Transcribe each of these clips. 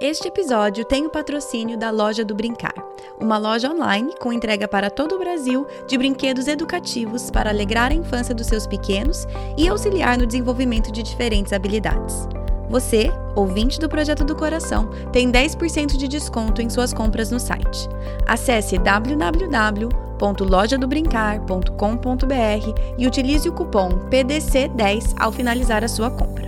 Este episódio tem o patrocínio da Loja do Brincar, uma loja online com entrega para todo o Brasil de brinquedos educativos para alegrar a infância dos seus pequenos e auxiliar no desenvolvimento de diferentes habilidades. Você, ouvinte do Projeto do Coração, tem 10% de desconto em suas compras no site. Acesse www.lojadobrincar.com.br e utilize o cupom PDC10 ao finalizar a sua compra.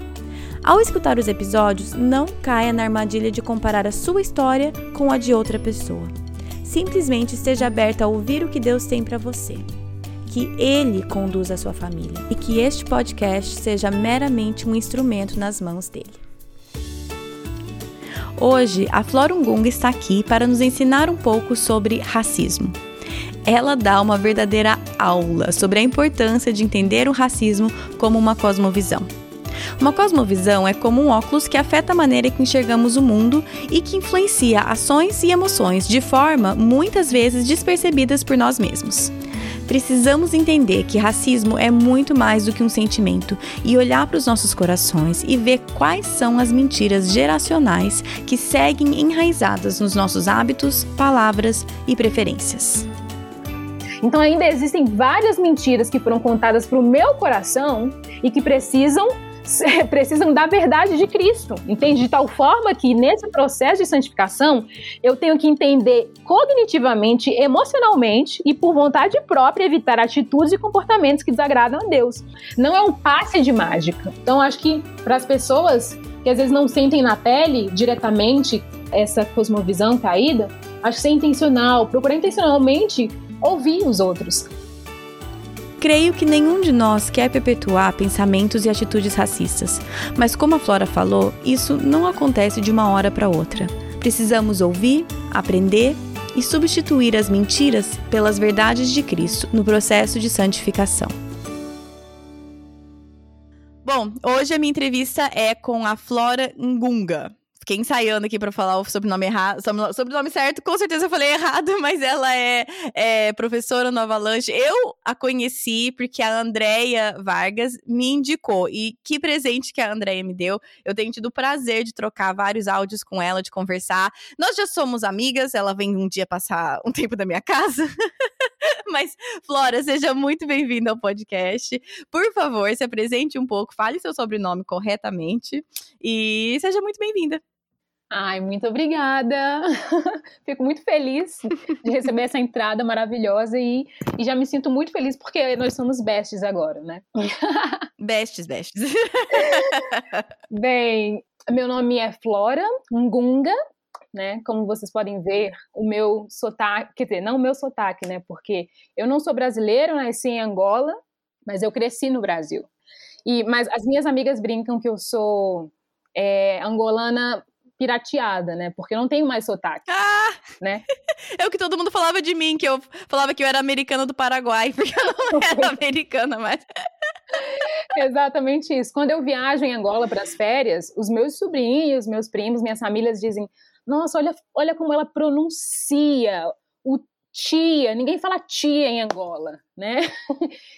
Ao escutar os episódios, não caia na armadilha de comparar a sua história com a de outra pessoa. Simplesmente esteja aberta a ouvir o que Deus tem para você. Que Ele conduza a sua família e que este podcast seja meramente um instrumento nas mãos dele. Hoje, a Flora Ungunga está aqui para nos ensinar um pouco sobre racismo. Ela dá uma verdadeira aula sobre a importância de entender o racismo como uma cosmovisão. Uma cosmovisão é como um óculos que afeta a maneira que enxergamos o mundo e que influencia ações e emoções de forma muitas vezes despercebidas por nós mesmos. Precisamos entender que racismo é muito mais do que um sentimento e olhar para os nossos corações e ver quais são as mentiras geracionais que seguem enraizadas nos nossos hábitos, palavras e preferências. Então ainda existem várias mentiras que foram contadas para o meu coração e que precisam precisam da verdade de Cristo, entende? De tal forma que nesse processo de santificação eu tenho que entender cognitivamente, emocionalmente e por vontade própria evitar atitudes e comportamentos que desagradam a Deus. Não é um passe de mágica. Então acho que para as pessoas que às vezes não sentem na pele diretamente essa cosmovisão caída, acho que ser intencional, procurar intencionalmente ouvir os outros. Creio que nenhum de nós quer perpetuar pensamentos e atitudes racistas, mas como a Flora falou, isso não acontece de uma hora para outra. Precisamos ouvir, aprender e substituir as mentiras pelas verdades de Cristo no processo de santificação. Bom, hoje a minha entrevista é com a Flora Ngunga fiquei ensaiando aqui para falar o sobrenome errado, sobrenome certo, com certeza eu falei errado, mas ela é, é professora no Avalanche. Eu a conheci porque a Andrea Vargas me indicou. E que presente que a Andrea me deu. Eu tenho tido o prazer de trocar vários áudios com ela, de conversar. Nós já somos amigas, ela vem um dia passar um tempo da minha casa. Mas, Flora, seja muito bem-vinda ao podcast. Por favor, se apresente um pouco, fale seu sobrenome corretamente e seja muito bem-vinda. Ai, muito obrigada. Fico muito feliz de receber essa entrada maravilhosa e, e, já me sinto muito feliz porque nós somos bestes agora, né? Bestes, bestes. Bem, meu nome é Flora Ngunga, né? Como vocês podem ver, o meu sotaque, quer dizer, não o meu sotaque, né? Porque eu não sou brasileira, nasci em Angola, mas eu cresci no Brasil. E, mas as minhas amigas brincam que eu sou é, angolana pirateada, né? Porque eu não tenho mais sotaque. Ah! Né? É o que todo mundo falava de mim, que eu falava que eu era americana do Paraguai, porque eu não era americana mais. Exatamente isso. Quando eu viajo em Angola para as férias, os meus sobrinhos, meus primos, minhas famílias dizem: Nossa, olha, olha como ela pronuncia o tia. Ninguém fala tia em Angola, né?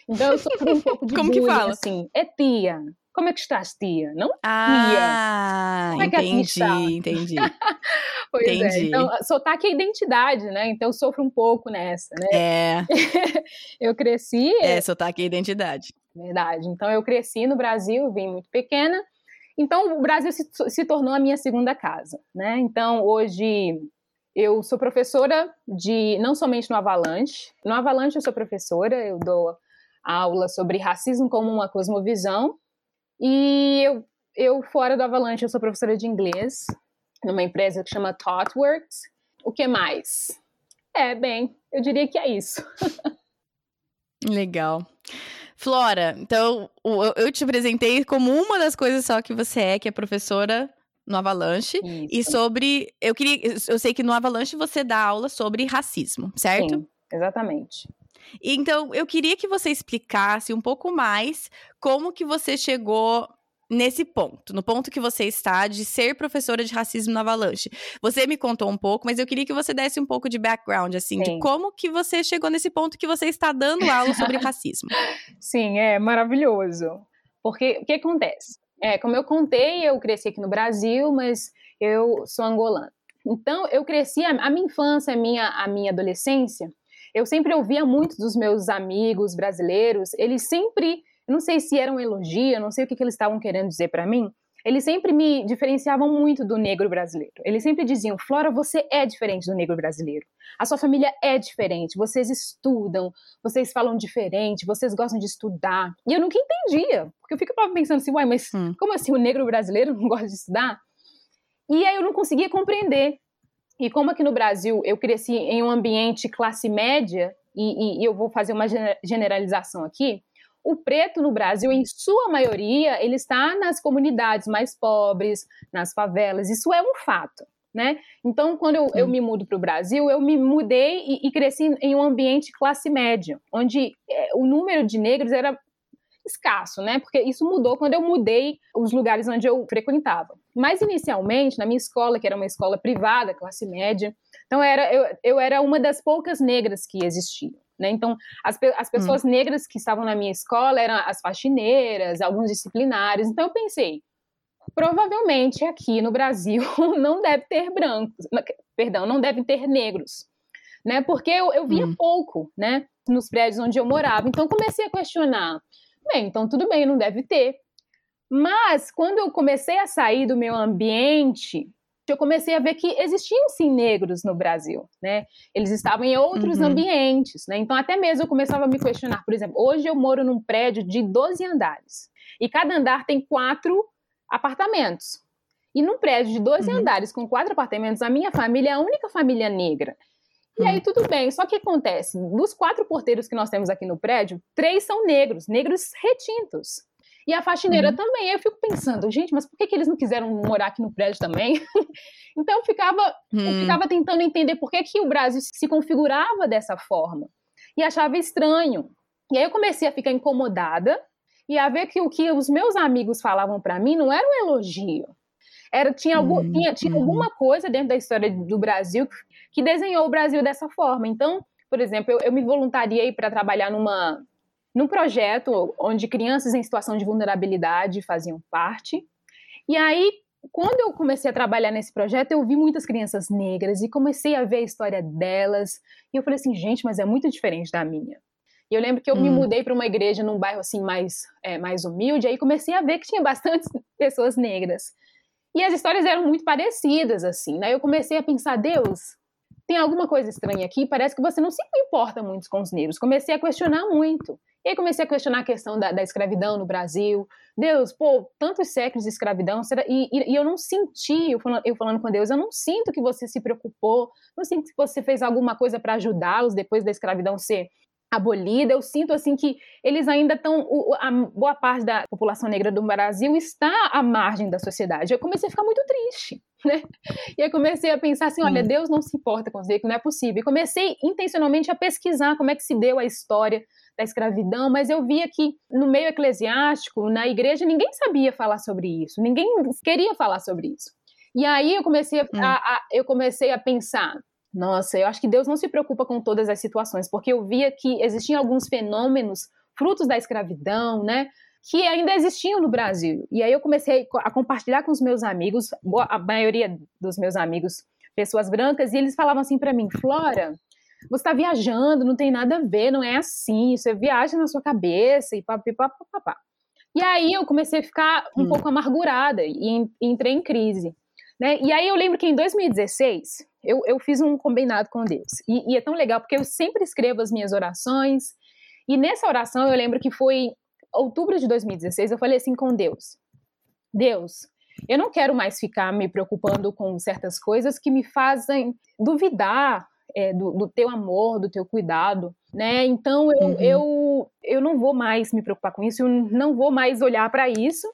Então eu sofro um pouco de Como bullying, que fala? assim. É tia. Como é que estás, tia? Não ah, tia. Como é que entendi, está? entendi. pois é, entendi. é. Então, sotaque é identidade, né? Então, eu sofro um pouco nessa, né? É. eu cresci... É, sotaque é identidade. Verdade. Então, eu cresci no Brasil, vim muito pequena. Então, o Brasil se, se tornou a minha segunda casa, né? Então, hoje... Eu sou professora de, não somente no Avalanche, no Avalanche eu sou professora, eu dou aula sobre racismo como uma cosmovisão, e eu, eu, fora do Avalanche, eu sou professora de inglês numa empresa que chama ThoughtWorks. O que mais? É, bem, eu diria que é isso. Legal. Flora, então eu te apresentei como uma das coisas só que você é, que é professora no Avalanche Isso. e sobre eu queria eu sei que no Avalanche você dá aula sobre racismo, certo? Sim, exatamente. Então, eu queria que você explicasse um pouco mais como que você chegou nesse ponto, no ponto que você está de ser professora de racismo na Avalanche. Você me contou um pouco, mas eu queria que você desse um pouco de background, assim, Sim. de como que você chegou nesse ponto que você está dando aula sobre racismo. Sim, é maravilhoso. Porque o que acontece? É, como eu contei, eu cresci aqui no Brasil, mas eu sou angolana. Então, eu cresci, a, minha infância, a minha, a minha adolescência, eu sempre ouvia muito dos meus amigos brasileiros, eles sempre não sei se era um elogio, não sei o que, que eles estavam querendo dizer para mim. Eles sempre me diferenciavam muito do negro brasileiro. Eles sempre diziam: Flora, você é diferente do negro brasileiro. A sua família é diferente. Vocês estudam, vocês falam diferente, vocês gostam de estudar. E eu nunca entendia, porque eu ficava pensando assim: uai, mas hum. como assim o negro brasileiro não gosta de estudar? E aí eu não conseguia compreender. E como aqui no Brasil eu cresci em um ambiente classe média, e, e, eu vou fazer uma generalização aqui, o preto no Brasil, em sua maioria, ele está nas comunidades mais pobres, nas favelas. Isso é um fato. Né? Então, quando eu, eu me mudo para o Brasil, eu me mudei e, e, cresci em um ambiente classe média, onde é, o número de negros era escasso, né? Porque isso mudou quando eu mudei os lugares onde eu frequentava. Mas inicialmente, na minha escola, que era uma escola privada, classe média, então era, eu, eu era uma das poucas negras que existiam. Né? Então, as, as pessoas hum. negras que estavam na minha escola eram as faxineiras, alguns disciplinares. Então, eu pensei, provavelmente aqui no Brasil não deve ter brancos, perdão, não deve ter negros, né? Porque eu, eu via hum. pouco, né? Nos prédios onde eu morava. Então, comecei a questionar. Bem, então tudo bem, não deve ter. Mas quando eu comecei a sair do meu ambiente eu comecei a ver que existiam sim negros no Brasil, né? Eles estavam em outros uhum. ambientes, né? Então até mesmo eu começava a me questionar, por exemplo, hoje eu moro num prédio de 12 andares e cada andar tem quatro apartamentos. E num prédio de 12 uhum. andares com quatro apartamentos, a minha família é a única família negra. E aí tudo bem, só que acontece, dos quatro porteiros que nós temos aqui no prédio, três são negros, negros retintos. E a faxineira uhum. também. Eu fico pensando, gente, mas por que, que eles não quiseram morar aqui no prédio também? então eu ficava, uhum. eu ficava tentando entender por que, que o Brasil se configurava dessa forma. E achava estranho. E aí eu comecei a ficar incomodada e a ver que o que os meus amigos falavam para mim não era um elogio. Era, tinha, algum, uhum. tinha, tinha alguma coisa dentro da história do Brasil que desenhou o Brasil dessa forma. Então, por exemplo, eu, eu me voluntariei para trabalhar numa num projeto onde crianças em situação de vulnerabilidade faziam parte. E aí, quando eu comecei a trabalhar nesse projeto, eu vi muitas crianças negras e comecei a ver a história delas. E eu falei assim, gente, mas é muito diferente da minha. E eu lembro que eu hum. me mudei para uma igreja num bairro assim mais, é, mais humilde, aí comecei a ver que tinha bastante pessoas negras. E as histórias eram muito parecidas, assim, né? Eu comecei a pensar, Deus, tem alguma coisa estranha aqui, parece que você não se importa muito com os negros. Comecei a questionar muito. E aí comecei a questionar a questão da, da escravidão no Brasil. Deus, pô, tantos séculos de escravidão, será, e, e, e, eu não senti, eu falando, eu falando com Deus, eu não sinto que você se preocupou, não sinto que você fez alguma coisa para ajudá-los depois da escravidão ser abolida. Eu sinto assim que eles ainda estão, a boa parte da população negra do Brasil está à margem da sociedade. Eu comecei a ficar muito triste, né? E eu comecei a pensar assim, olha, Deus não se importa com os negros, não é possível. E comecei intencionalmente a pesquisar como é que se deu a história da escravidão, mas eu via que no meio eclesiástico, na igreja, ninguém sabia falar sobre isso, ninguém queria falar sobre isso. E aí eu comecei a, hum. a, a eu comecei a pensar, nossa, eu acho que Deus não se preocupa com todas as situações, porque eu via que existiam alguns fenômenos frutos da escravidão, né? Que ainda existiam no Brasil. E aí eu comecei a compartilhar com os meus amigos, a maioria dos meus amigos, pessoas brancas, e eles falavam assim para mim, Flora, você está viajando, não tem nada a ver, não é assim, você viaja na sua cabeça e papapá. E aí eu comecei a ficar um hum. pouco amargurada e, e, entrei em crise. Né? E aí eu lembro que em 2016 eu, eu fiz um combinado com Deus. E, e é tão legal porque eu sempre escrevo as minhas orações. E nessa oração eu lembro que foi outubro de 2016, eu falei assim com Deus: Deus, eu não quero mais ficar me preocupando com certas coisas que me fazem duvidar é, do, do, teu amor, do teu cuidado, né? Então eu, uhum. eu eu não vou mais me preocupar com isso, eu não vou mais olhar para isso.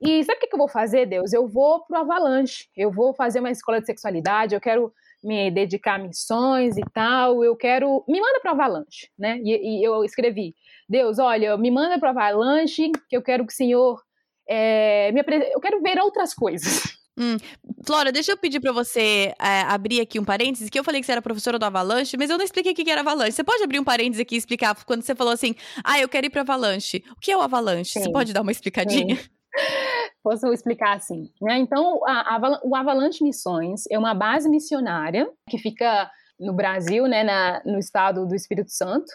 E sabe o que eu vou fazer, Deus? Eu vou pro Avalanche, eu vou fazer uma escola de sexualidade, eu quero me dedicar a missões e tal, eu quero. Me manda pro Avalanche, né? E, e eu escrevi: Deus, olha, me manda pro Avalanche, que eu quero que o Senhor. É, me apre... Eu quero ver outras coisas. Hum. Flora, deixa eu pedir para você é, abrir aqui um parênteses, que eu falei que você era professora do Avalanche, mas eu não expliquei o que era Avalanche. Você pode abrir um parênteses aqui e explicar quando você falou assim, ah, eu quero ir para Avalanche. O que é o Avalanche? Sim. Você pode dar uma explicadinha? Sim. Posso explicar assim. Né? Então, a, a, o Avalanche Missões é uma base missionária que fica no Brasil, né, na, no estado do Espírito Santo.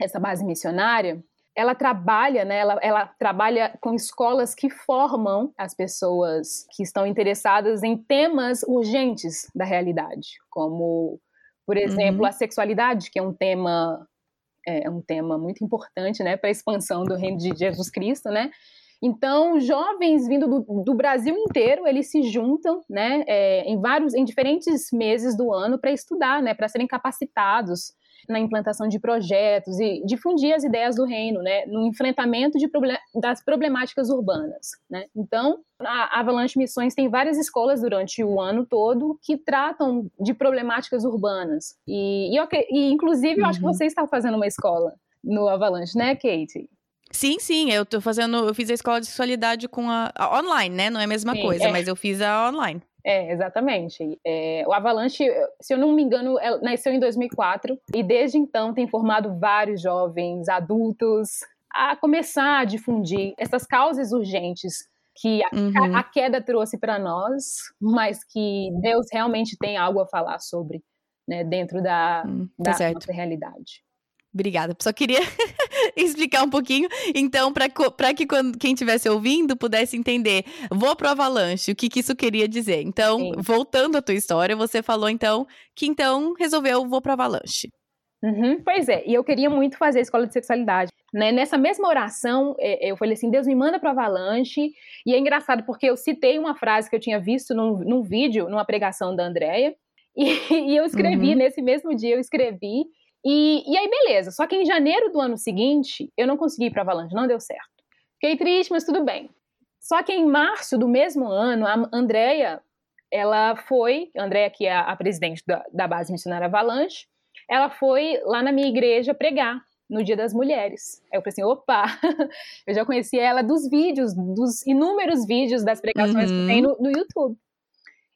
Essa base missionária, ela trabalha, né, ela, ela, trabalha com escolas que formam as pessoas que estão interessadas em temas urgentes da realidade, como, por exemplo, uhum. a sexualidade, que é um tema é um tema muito importante, né, para a expansão do reino de Jesus Cristo, né? Então, jovens vindo do, do Brasil inteiro, eles se juntam, né, é, em vários, em diferentes meses do ano para estudar, né, para serem capacitados na implantação de projetos e difundir as ideias do reino, né, no enfrentamento de problem das problemáticas urbanas, né. Então, a Avalanche Missões tem várias escolas durante o ano todo que tratam de problemáticas urbanas e, e, e inclusive, eu acho que uhum. você está fazendo uma escola no Avalanche, né, Kate? Sim, sim, eu tô fazendo, eu fiz a escola de sexualidade com a, a online, né? Não é a mesma sim, coisa, é. mas eu fiz a online. É, exatamente. É, o Avalanche, se eu não me engano, nasceu em 2004 e desde então tem formado vários jovens, adultos, a começar a difundir essas causas urgentes que a, uhum. a queda trouxe para nós, mas que Deus realmente tem algo a falar sobre, né, dentro da, hum, tá da nossa realidade. Obrigada. Só queria explicar um pouquinho. Então, para que quando, quem estivesse ouvindo pudesse entender, vou pro Avalanche, o que, que isso queria dizer. Então, Sim. voltando à tua história, você falou então que então resolveu vou pro Avalanche. Uhum, pois é, e eu queria muito fazer a escola de sexualidade. Né? Nessa mesma oração, é, eu falei assim: Deus me manda para Avalanche. E é engraçado porque eu citei uma frase que eu tinha visto num, num vídeo, numa pregação da Andrea, e, e eu escrevi, uhum. nesse mesmo dia, eu escrevi e, e aí, beleza. Só que em janeiro do ano seguinte, eu não consegui ir para Avalanche, não deu certo. Fiquei triste, mas tudo bem. Só que em março do mesmo ano, a Andrea, ela foi, a Andrea, que é a presidente da, da base missionária Avalanche, ela foi lá na minha igreja pregar no Dia das Mulheres. Aí eu falei assim, opa, eu já conhecia ela dos vídeos, dos inúmeros vídeos das pregações uhum. que tem no, no YouTube.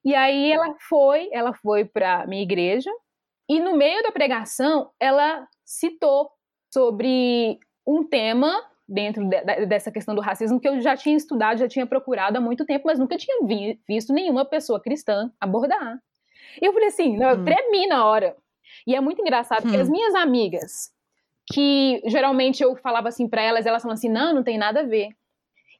E aí ela foi, ela foi para minha igreja, e no meio da pregação, ela citou sobre um tema dentro de, dessa questão do racismo que eu já tinha estudado, já tinha procurado há muito tempo, mas nunca tinha vi, visto nenhuma pessoa cristã abordar. E eu falei assim, eu hum. tremi na hora. E é muito engraçado, porque hum. as minhas amigas, que geralmente eu falava assim para elas, elas falam assim, não, não tem nada a ver.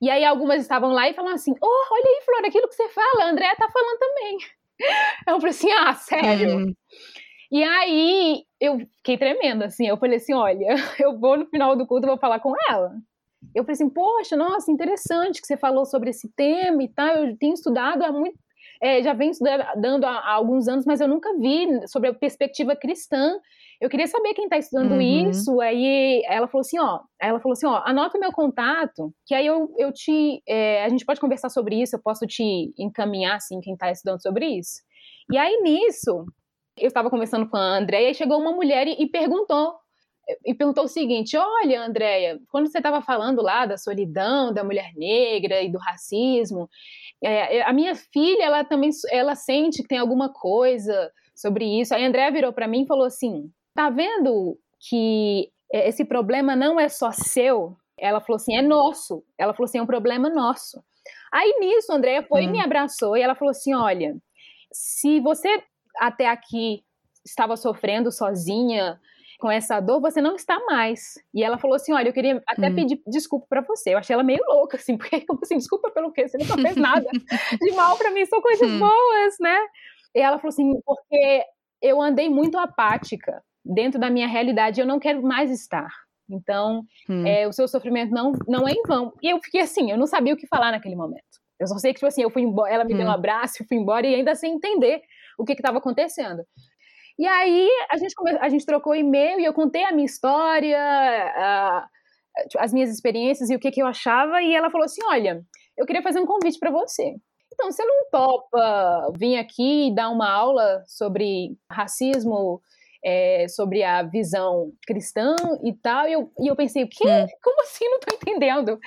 E aí algumas estavam lá e falavam assim, oh, olha aí, Flor, aquilo que você fala, a Andréa tá falando também. Eu falei assim, ah, sério? Hum. E aí eu fiquei tremendo, assim. Eu falei assim: olha, eu vou no final do culto, vou falar com ela. Eu falei assim: poxa, nossa, interessante que você falou sobre esse tema e tal. Eu tenho estudado há muito. É, já venho estudando há, há, alguns anos, mas eu nunca vi sobre a perspectiva cristã. Eu queria saber quem está estudando uhum. isso. Aí ela falou assim, ó, ela falou assim, ó, anota meu contato, que aí eu, eu te, é, a gente pode conversar sobre isso, eu posso te encaminhar, assim, quem está estudando sobre isso. E aí nisso, eu estava conversando com a Andréia e chegou uma mulher e, e perguntou e perguntou o seguinte: Olha, Andréia, quando você estava falando lá da solidão da mulher negra e do racismo, é, é, a minha filha ela também ela sente que tem alguma coisa sobre isso. Aí a Andréia virou para mim e falou assim: Tá vendo que é, esse problema não é só seu? Ela falou assim: É nosso. Ela falou assim: É um problema nosso. Aí nisso, a Andréia foi hum. e me abraçou e ela falou assim: Olha, se você até aqui estava sofrendo sozinha com essa dor, você não está mais. E ela falou assim: Olha, eu queria até hum. pedir desculpa para você. Eu achei ela meio louca, assim, porque, como assim, desculpa pelo quê? Você nunca fez nada de mal para mim, são coisas hum. boas, né? E ela falou assim: Porque eu andei muito apática dentro da minha realidade, eu não quero mais estar. Então, hum. é, o seu sofrimento não, não é em vão. E eu fiquei assim, eu não sabia o que falar naquele momento. Eu só sei que, tipo assim, eu fui embora, ela me deu um hum. abraço, eu fui embora e ainda sem entender o que estava acontecendo. E aí a gente, come... a gente trocou e-mail e eu contei a minha história, tipo, as minhas experiências e o que, que eu achava, e ela falou assim: olha, eu queria fazer um convite para você. Então, você não topa vir aqui e dar uma aula sobre racismo, é, sobre a visão cristã e tal? E eu, e eu pensei, o quê? Hum. Como assim? Não tô entendendo.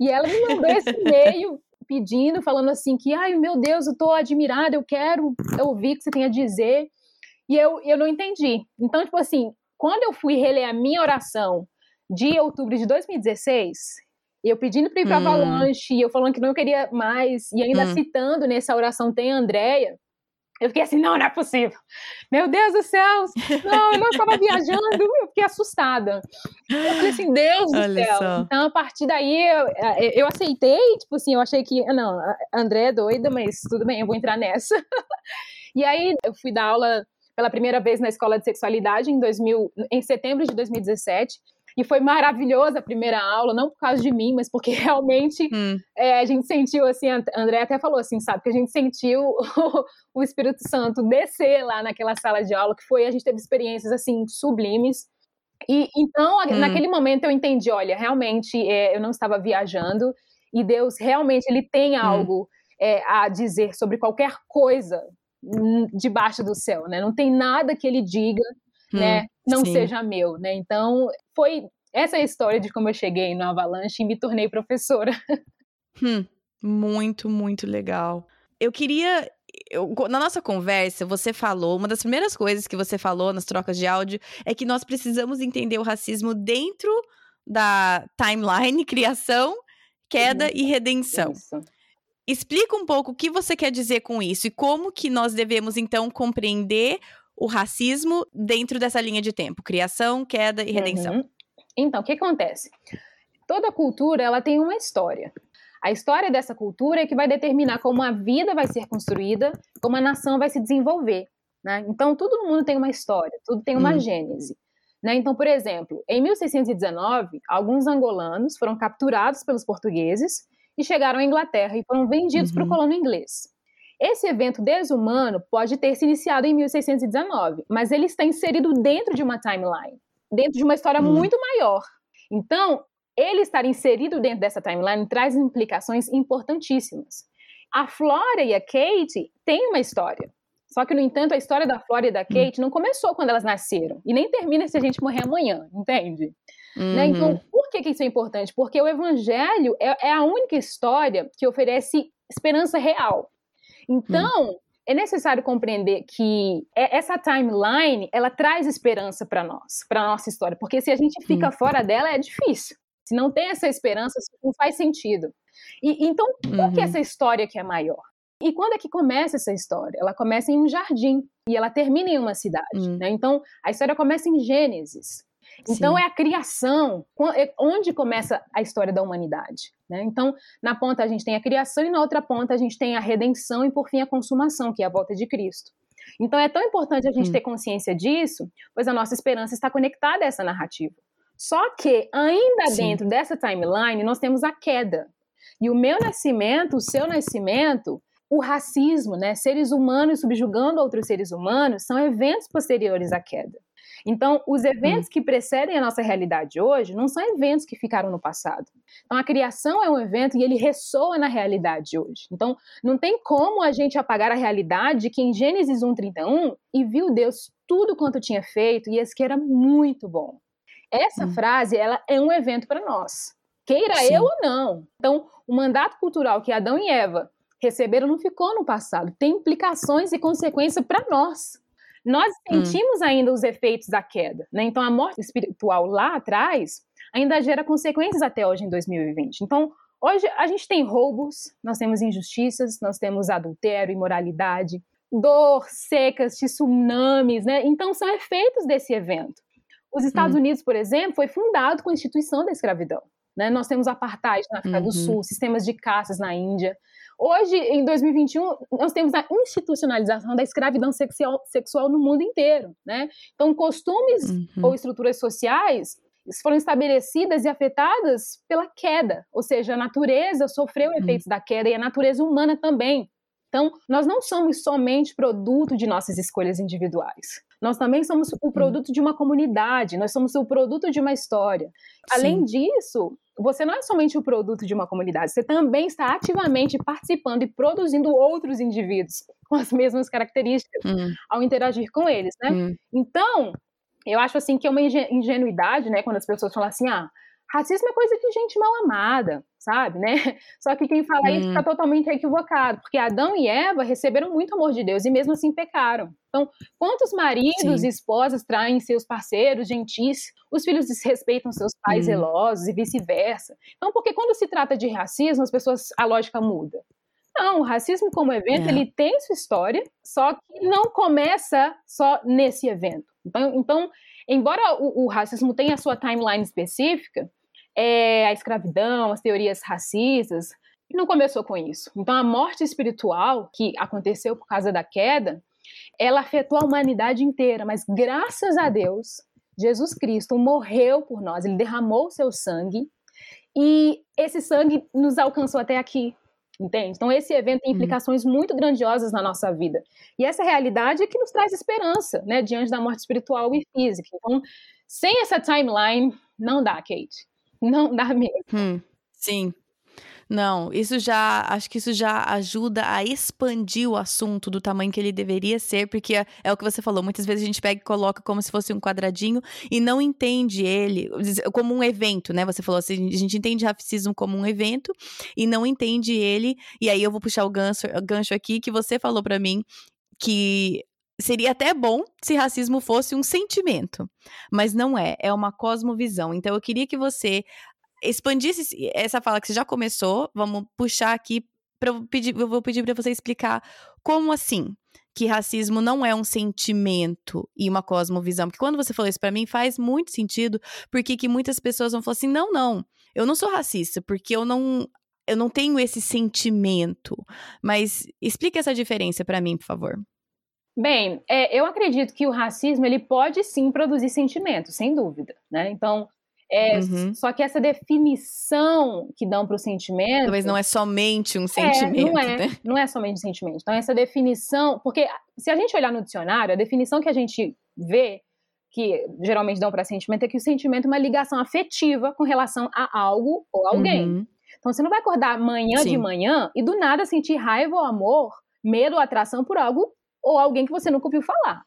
E ela me mandou esse e-mail pedindo, falando assim que, ai, meu Deus, eu tô admirada, eu quero ouvir o que você tem a dizer. E eu, eu não entendi. Então, tipo assim, quando eu fui reler a minha oração de outubro de 2016, eu pedindo para ir para hum. Avalanche, eu falando que não queria mais, e ainda hum. citando nessa oração tem a Andrea, eu fiquei assim, não, não é possível. Meu Deus do céu, não, eu não estava viajando, eu fiquei assustada. Eu falei assim, Deus do Olha céu. Só. Então, a partir daí, eu, eu aceitei, tipo assim, eu achei que, não, André é doida, mas tudo bem, eu vou entrar nessa. E aí, eu fui dar aula pela primeira vez na escola de sexualidade em, 2000, em setembro de 2017. E foi maravilhosa a primeira aula, não por causa de mim, mas porque realmente hum. é, a gente sentiu, assim, a André até falou assim, sabe, que a gente sentiu o, o Espírito Santo descer lá naquela sala de aula, que foi, a gente teve experiências, assim, sublimes. E então, hum. naquele momento eu entendi, olha, realmente é, eu não estava viajando e Deus realmente ele tem hum. algo é, a dizer sobre qualquer coisa debaixo do céu, né? Não tem nada que ele diga, hum, né? Não sim. seja meu, né? Então, foi essa é a história de como eu cheguei no Avalanche e me tornei professora. Hum, muito, muito legal. Eu queria eu, na nossa conversa, você falou, uma das primeiras coisas que você falou nas trocas de áudio é que nós precisamos entender o racismo dentro da timeline, criação, queda e redenção. Isso. Explica um pouco o que você quer dizer com isso e como que nós devemos então compreender o racismo dentro dessa linha de tempo, criação, queda e redenção. Uhum. Então, o que acontece? Toda cultura ela tem uma história. A história dessa cultura é que vai determinar como a vida vai ser construída, como a nação vai se desenvolver. Né? Então, todo mundo tem uma história, tudo tem uma hum. gênese. Né? Então, por exemplo, em 1619, alguns angolanos foram capturados pelos portugueses e chegaram à Inglaterra e foram vendidos uhum. para o colono inglês. Esse evento desumano pode ter se iniciado em 1619, mas ele está inserido dentro de uma timeline, dentro de uma história uhum. muito maior. Então, ele estar inserido dentro dessa timeline traz implicações importantíssimas. A Flora e a Kate têm uma história. Só que, no entanto, a história da Flora e da hum. Kate não começou quando elas nasceram. E nem termina se a gente morrer amanhã, entende? Né? Uhum. Né? Então, por que, que, isso é importante? Porque o Evangelho é, é, a única história que oferece esperança real. Então, uhum. é necessário compreender que é, essa timeline ela traz esperança para nós, para nossa história. Porque se a gente fica uhum. fora dela, é difícil. Se não tem essa esperança, não faz sentido. E, então, por que uhum. essa história que é maior? E quando é que começa essa história? Ela começa em um jardim e ela termina em uma cidade. Uhum. Né? Então, a história começa em Gênesis. Então Sim. é a criação, é onde começa a história da humanidade. Né? Então, na ponta a gente tem a criação e na outra ponta a gente tem a redenção e por fim a consumação, que é a volta de Cristo. Então é tão importante a gente hum. ter consciência disso, pois a nossa esperança está conectada a essa narrativa. Só que ainda Sim. dentro dessa timeline nós temos a queda. E o meu nascimento, o seu nascimento, o racismo, né, seres humanos subjugando outros seres humanos, são eventos posteriores à queda. Então, os eventos hum. que precedem a nossa realidade hoje não são eventos que ficaram no passado. Então, a criação é um evento e ele ressoa na realidade hoje. Então, não tem como a gente apagar a realidade que em Gênesis 1:31 e viu Deus tudo quanto tinha feito e esse que era muito bom. Essa hum. frase, ela é um evento para nós. Queira Sim. eu ou não. Então, o mandato cultural que Adão e Eva receberam não ficou no passado, tem implicações e consequências para nós. Nós hum. sentimos hum. ainda os efeitos da queda, né? Então a morte espiritual lá atrás ainda gera consequências até hoje em 2020. Então, hoje a gente tem roubos, nós temos injustiças, nós temos adultério, imoralidade, dor, secas, tsunamis, né? Então são efeitos desse evento. Os Estados hum. Unidos, por exemplo, foi fundado com a instituição da escravidão. Né? Nós temos apartheid na África uhum. do Sul, sistemas de caças na Índia. Hoje, em 2021, nós temos a institucionalização da escravidão sexual, sexual no mundo inteiro, né? Então, costumes uhum. ou estruturas sociais foram estabelecidas e afetadas pela queda, ou seja, a natureza sofreu uhum. efeitos da queda e a natureza humana também. Então, nós não somos somente produto de nossas escolhas individuais. Nós também somos o produto de uma comunidade, nós somos o produto de uma história. Sim. Além disso, você não é somente o produto de uma comunidade, você também está ativamente participando e produzindo outros indivíduos com as mesmas características hum. ao interagir com eles, né? Hum. Então, eu acho assim que é uma ingenuidade, né, quando as pessoas falam assim, ah, racismo é coisa de gente mal amada, sabe, né? Só que quem fala hum. isso está totalmente equivocado, porque Adão e Eva receberam muito amor de Deus e mesmo assim pecaram. Então, quantos maridos Sim. e esposas traem seus parceiros gentis? Os filhos desrespeitam seus pais hum. zelosos e vice-versa. Então, porque quando se trata de racismo, as pessoas a lógica muda. Não, o racismo como evento, é. ele tem sua história, só que não começa só nesse evento. Então, então embora o, o racismo tenha a sua timeline específica, é, a escravidão, as teorias racistas, não começou com isso. Então, a morte espiritual que aconteceu por causa da queda, ela afetou a humanidade inteira, mas graças a Deus, Jesus Cristo morreu por nós, ele derramou seu sangue e esse sangue nos alcançou até aqui. Entende? Então, esse evento tem uhum. implicações uhum. muito grandiosas na nossa vida. E essa realidade é que nos traz esperança, né, diante da morte espiritual e física. Então, sem essa timeline, não dá, Kate. Não dá mesmo. Hum, sim. Não, isso já, acho que isso já ajuda a expandir o assunto do tamanho que ele deveria ser, porque é, é, o que você falou, muitas vezes a gente pega e coloca como se fosse um quadradinho e não entende ele como um evento, né? Você falou assim, a gente entende racismo como um evento e não entende ele, e aí eu vou puxar o gancho, o gancho aqui que você falou para mim que Seria até bom se racismo fosse um sentimento, mas não é, é uma cosmovisão. Então eu queria que você expandisse essa fala que você já começou, vamos puxar aqui para pedir, eu vou pedir para você explicar como assim que racismo não é um sentimento e uma cosmovisão. Porque quando você falou isso para mim faz muito sentido, porque que muitas pessoas vão falar assim: "Não, não, eu não sou racista, porque eu não eu não tenho esse sentimento". Mas explique essa diferença para mim, por favor. Bem, é, eu acredito que o racismo ele pode sim produzir sentimentos, sem dúvida, né? Então, é, uhum. Só que essa definição que dão para o sentimento. Talvez não é somente um sentimento. É, não, é, né? não é somente um sentimento. Então, essa definição. Porque se a gente olhar no dicionário, a definição que a gente vê, que geralmente dão para sentimento, é que o sentimento é uma ligação afetiva com relação a algo ou alguém. Uhum. Então, você não vai acordar amanhã Sim. de manhã e do nada sentir raiva ou amor, medo ou atração por algo ou alguém que você nunca ouviu falar.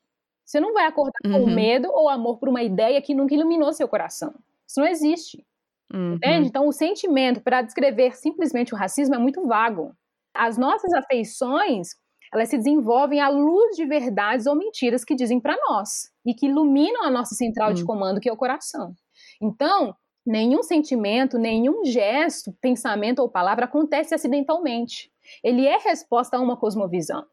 Você não vai acordar uhum. com medo ou amor por uma ideia que nunca iluminou seu coração. Isso não existe. Uhum. Entende? Então, o sentimento para descrever simplesmente o racismo é muito vago. As nossas afeições, elas se desenvolvem à luz de verdades ou mentiras que dizem para nós e que iluminam a nossa central uhum. de comando, que é o coração. Então, nenhum sentimento, nenhum gesto, pensamento ou palavra acontece acidentalmente. Ele é resposta a uma cosmovisão.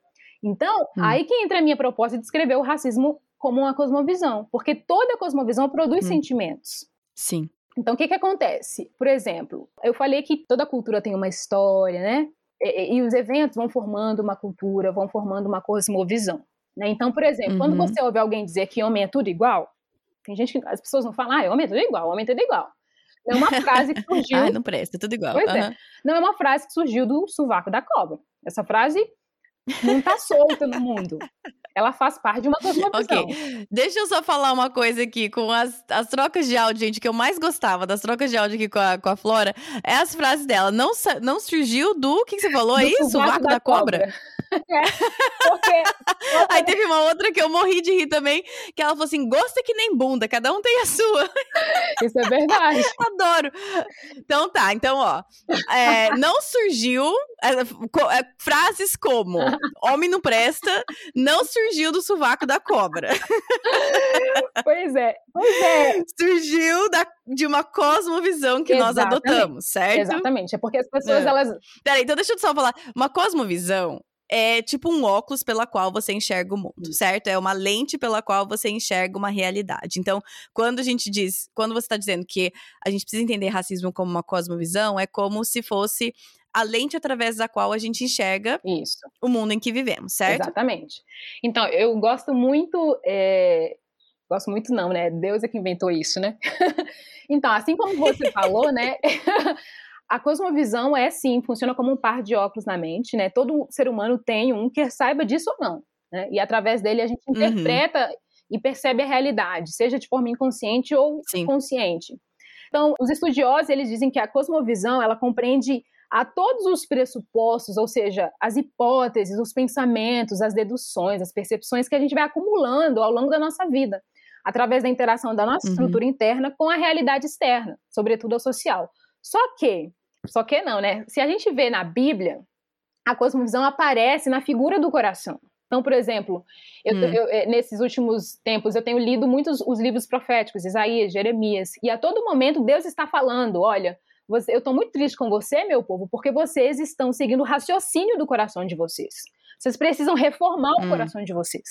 Então, hum. aí que entra a minha proposta de descrever o racismo como uma cosmovisão, porque toda cosmovisão produz hum. sentimentos. Sim. Então, o que, que acontece? Por exemplo, eu falei que toda cultura tem uma história, né? E, e os eventos vão formando uma cultura, vão formando uma cosmovisão. Né? Então, por exemplo, uhum. quando você ouve alguém dizer que homem é tudo igual, tem gente que as pessoas não falam, ah, homem é tudo igual, homem é tudo igual. Não é uma frase que surgiu. ah, não presta, é tudo igual. Pois uhum. é. Não é uma frase que surgiu do sovaco da cobra. Essa frase não está solta no mundo ela faz parte de uma cosmovisão. Ok, deixa eu só falar uma coisa aqui, com as, as trocas de áudio, gente, que eu mais gostava das trocas de áudio aqui com a, com a Flora, é as frases dela. Não, não surgiu do, o que, que você falou? É isso? O vácuo da, da cobra? cobra. É, porque... Aí teve uma outra que eu morri de rir também, que ela falou assim, gosta que nem bunda, cada um tem a sua. Isso é verdade. Adoro. Então tá, então ó, é, não surgiu é, é, frases como, homem não presta, não surgiu surgiu do sovaco da cobra. Pois é, pois é. Surgiu da, de uma cosmovisão que Exatamente. nós adotamos, certo? Exatamente, é porque as pessoas, é. elas... Peraí, então deixa eu só falar. Uma cosmovisão é tipo um óculos pela qual você enxerga o mundo, certo? É uma lente pela qual você enxerga uma realidade. Então, quando a gente diz, quando você está dizendo que a gente precisa entender racismo como uma cosmovisão, é como se fosse a lente através da qual a gente enxerga Isso. o mundo em que vivemos, certo? Exatamente. Então, eu gosto muito. É... Gosto muito, não, né? Deus é que inventou isso, né? então, assim como você falou, né? A cosmovisão é sim, funciona como um par de óculos na mente, né? Todo ser humano tem um, quer saiba disso ou não. Né? E através dele a gente uhum. interpreta uhum. e percebe a realidade, seja de forma inconsciente ou sim. consciente. Então, os estudiosos eles dizem que a cosmovisão ela compreende a todos os pressupostos, ou seja, as hipóteses, os pensamentos, as deduções, as percepções que a gente vai acumulando ao longo da nossa vida, através da interação da nossa uhum. estrutura interna com a realidade externa, sobretudo a social. Só que, só que não, né? Se a gente vê na Bíblia, a cosmovisão aparece na figura do coração. Então, por exemplo, eu, hum. eu, eh, nesses últimos tempos eu tenho lido muitos os livros proféticos, Isaías, Jeremias, e a todo momento Deus está falando: olha, você, eu estou muito triste com você, meu povo, porque vocês estão seguindo o raciocínio do coração de vocês. Vocês precisam reformar o hum. coração de vocês.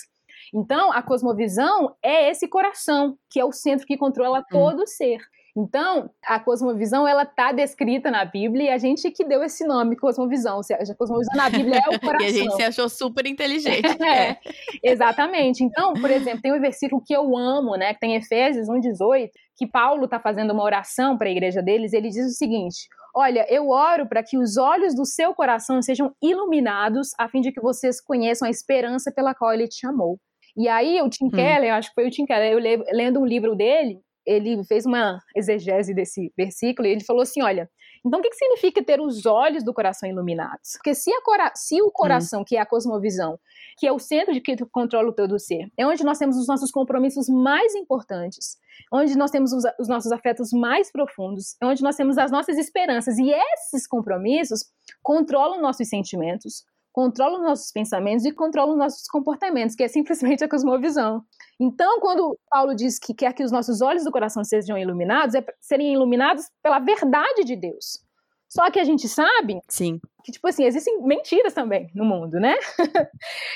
Então, a cosmovisão é esse coração, que é o centro que controla hum. todo o ser. Então, a cosmovisão ela está descrita na Bíblia e a gente que deu esse nome, cosmovisão. Ou seja, a cosmovisão na Bíblia é o coração. e a gente se achou super inteligente. é, exatamente. Então, por exemplo, tem um versículo que eu amo, né, que tem Efésios 1:18, que Paulo está fazendo uma oração para a igreja deles. Ele diz o seguinte: Olha, eu oro para que os olhos do seu coração sejam iluminados, a fim de que vocês conheçam a esperança pela qual ele te chamou. E aí, o Tim hum. Keller, eu acho que foi o Tim Keller, eu lendo um livro dele, ele fez uma exegese desse versículo e ele falou assim: olha, então o que, que significa ter os olhos do coração iluminados? Porque se, cora se o coração, hum. que é a cosmovisão, que é o centro de que controla o todo ser, é onde nós temos os nossos compromissos mais importantes, onde nós temos os, os nossos afetos mais profundos, é onde nós temos as nossas esperanças, e esses compromissos controlam nossos sentimentos, controla os nossos pensamentos e controla os nossos comportamentos, que é simplesmente a cosmovisão. Então, quando Paulo diz que quer que os nossos olhos do coração sejam iluminados, é serem iluminados pela verdade de Deus. Só que a gente sabe Sim. que, tipo assim, existem mentiras também no mundo, né?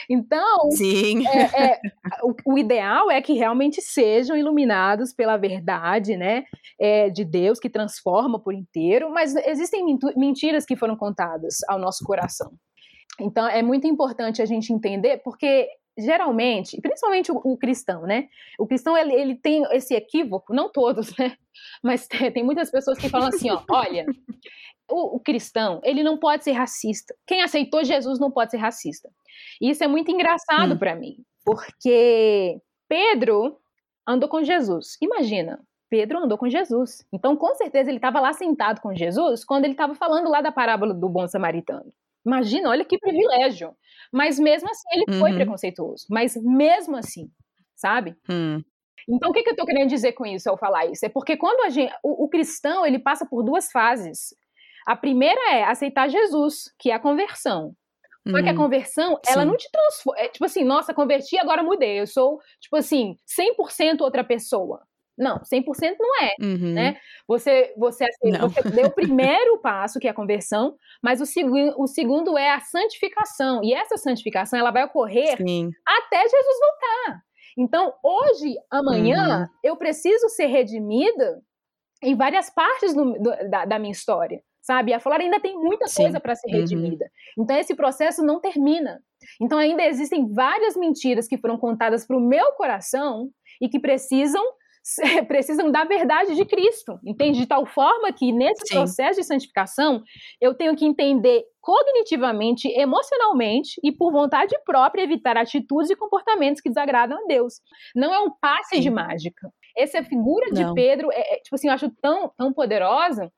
então, Sim. É, é, o, o, ideal é que realmente sejam iluminados pela verdade, né? É, de Deus que transforma por inteiro, mas existem mentiras que foram contadas ao nosso coração. Então é muito importante a gente entender, porque geralmente, principalmente o, o cristão, né? O cristão ele, ele, tem esse equívoco, não todos, né? Mas tem, tem muitas pessoas que falam assim, ó, olha, o, o, cristão ele não pode ser racista. Quem aceitou Jesus não pode ser racista. E isso é muito engraçado hum. para mim, porque Pedro andou com Jesus. Imagina, Pedro andou com Jesus. Então, com certeza, ele estava lá sentado com Jesus quando ele estava falando lá da parábola do bom samaritano. Imagina, olha que privilégio. Mas mesmo assim ele uhum. foi preconceituoso. Mas mesmo assim, sabe? Hum. Então o que, que eu estou querendo dizer com isso ao falar isso? É porque quando a gente, o, o cristão ele passa por duas fases. A primeira é aceitar Jesus, que é a conversão. Só que a uhum. conversão, ela Sim. não te transforma. É tipo assim, nossa, converti, agora mudei. Eu sou, tipo assim, 100% outra pessoa. Não, 100% não é, uhum. né? Você, você, assim, você deu o primeiro passo, que é a conversão, mas o, segu o segundo é a santificação. E essa santificação, ela vai ocorrer Sim. até Jesus voltar. Então, hoje, amanhã, uhum. eu preciso ser redimida em várias partes do, do, da, da, minha história, sabe? A Flora ainda tem muita Sim. coisa para ser uhum. redimida. Uhum. Então, esse processo não termina. Então, ainda existem várias mentiras que foram contadas para o meu coração e que precisam precisam da verdade de Cristo, entende? De tal forma que nesse Sim. processo de santificação eu tenho que entender cognitivamente, emocionalmente e por vontade própria evitar atitudes e comportamentos que desagradam a Deus. Não é um passe Sim. de mágica. Essa figura de Não. Pedro é, é, tipo assim, eu acho tão, tão poderosa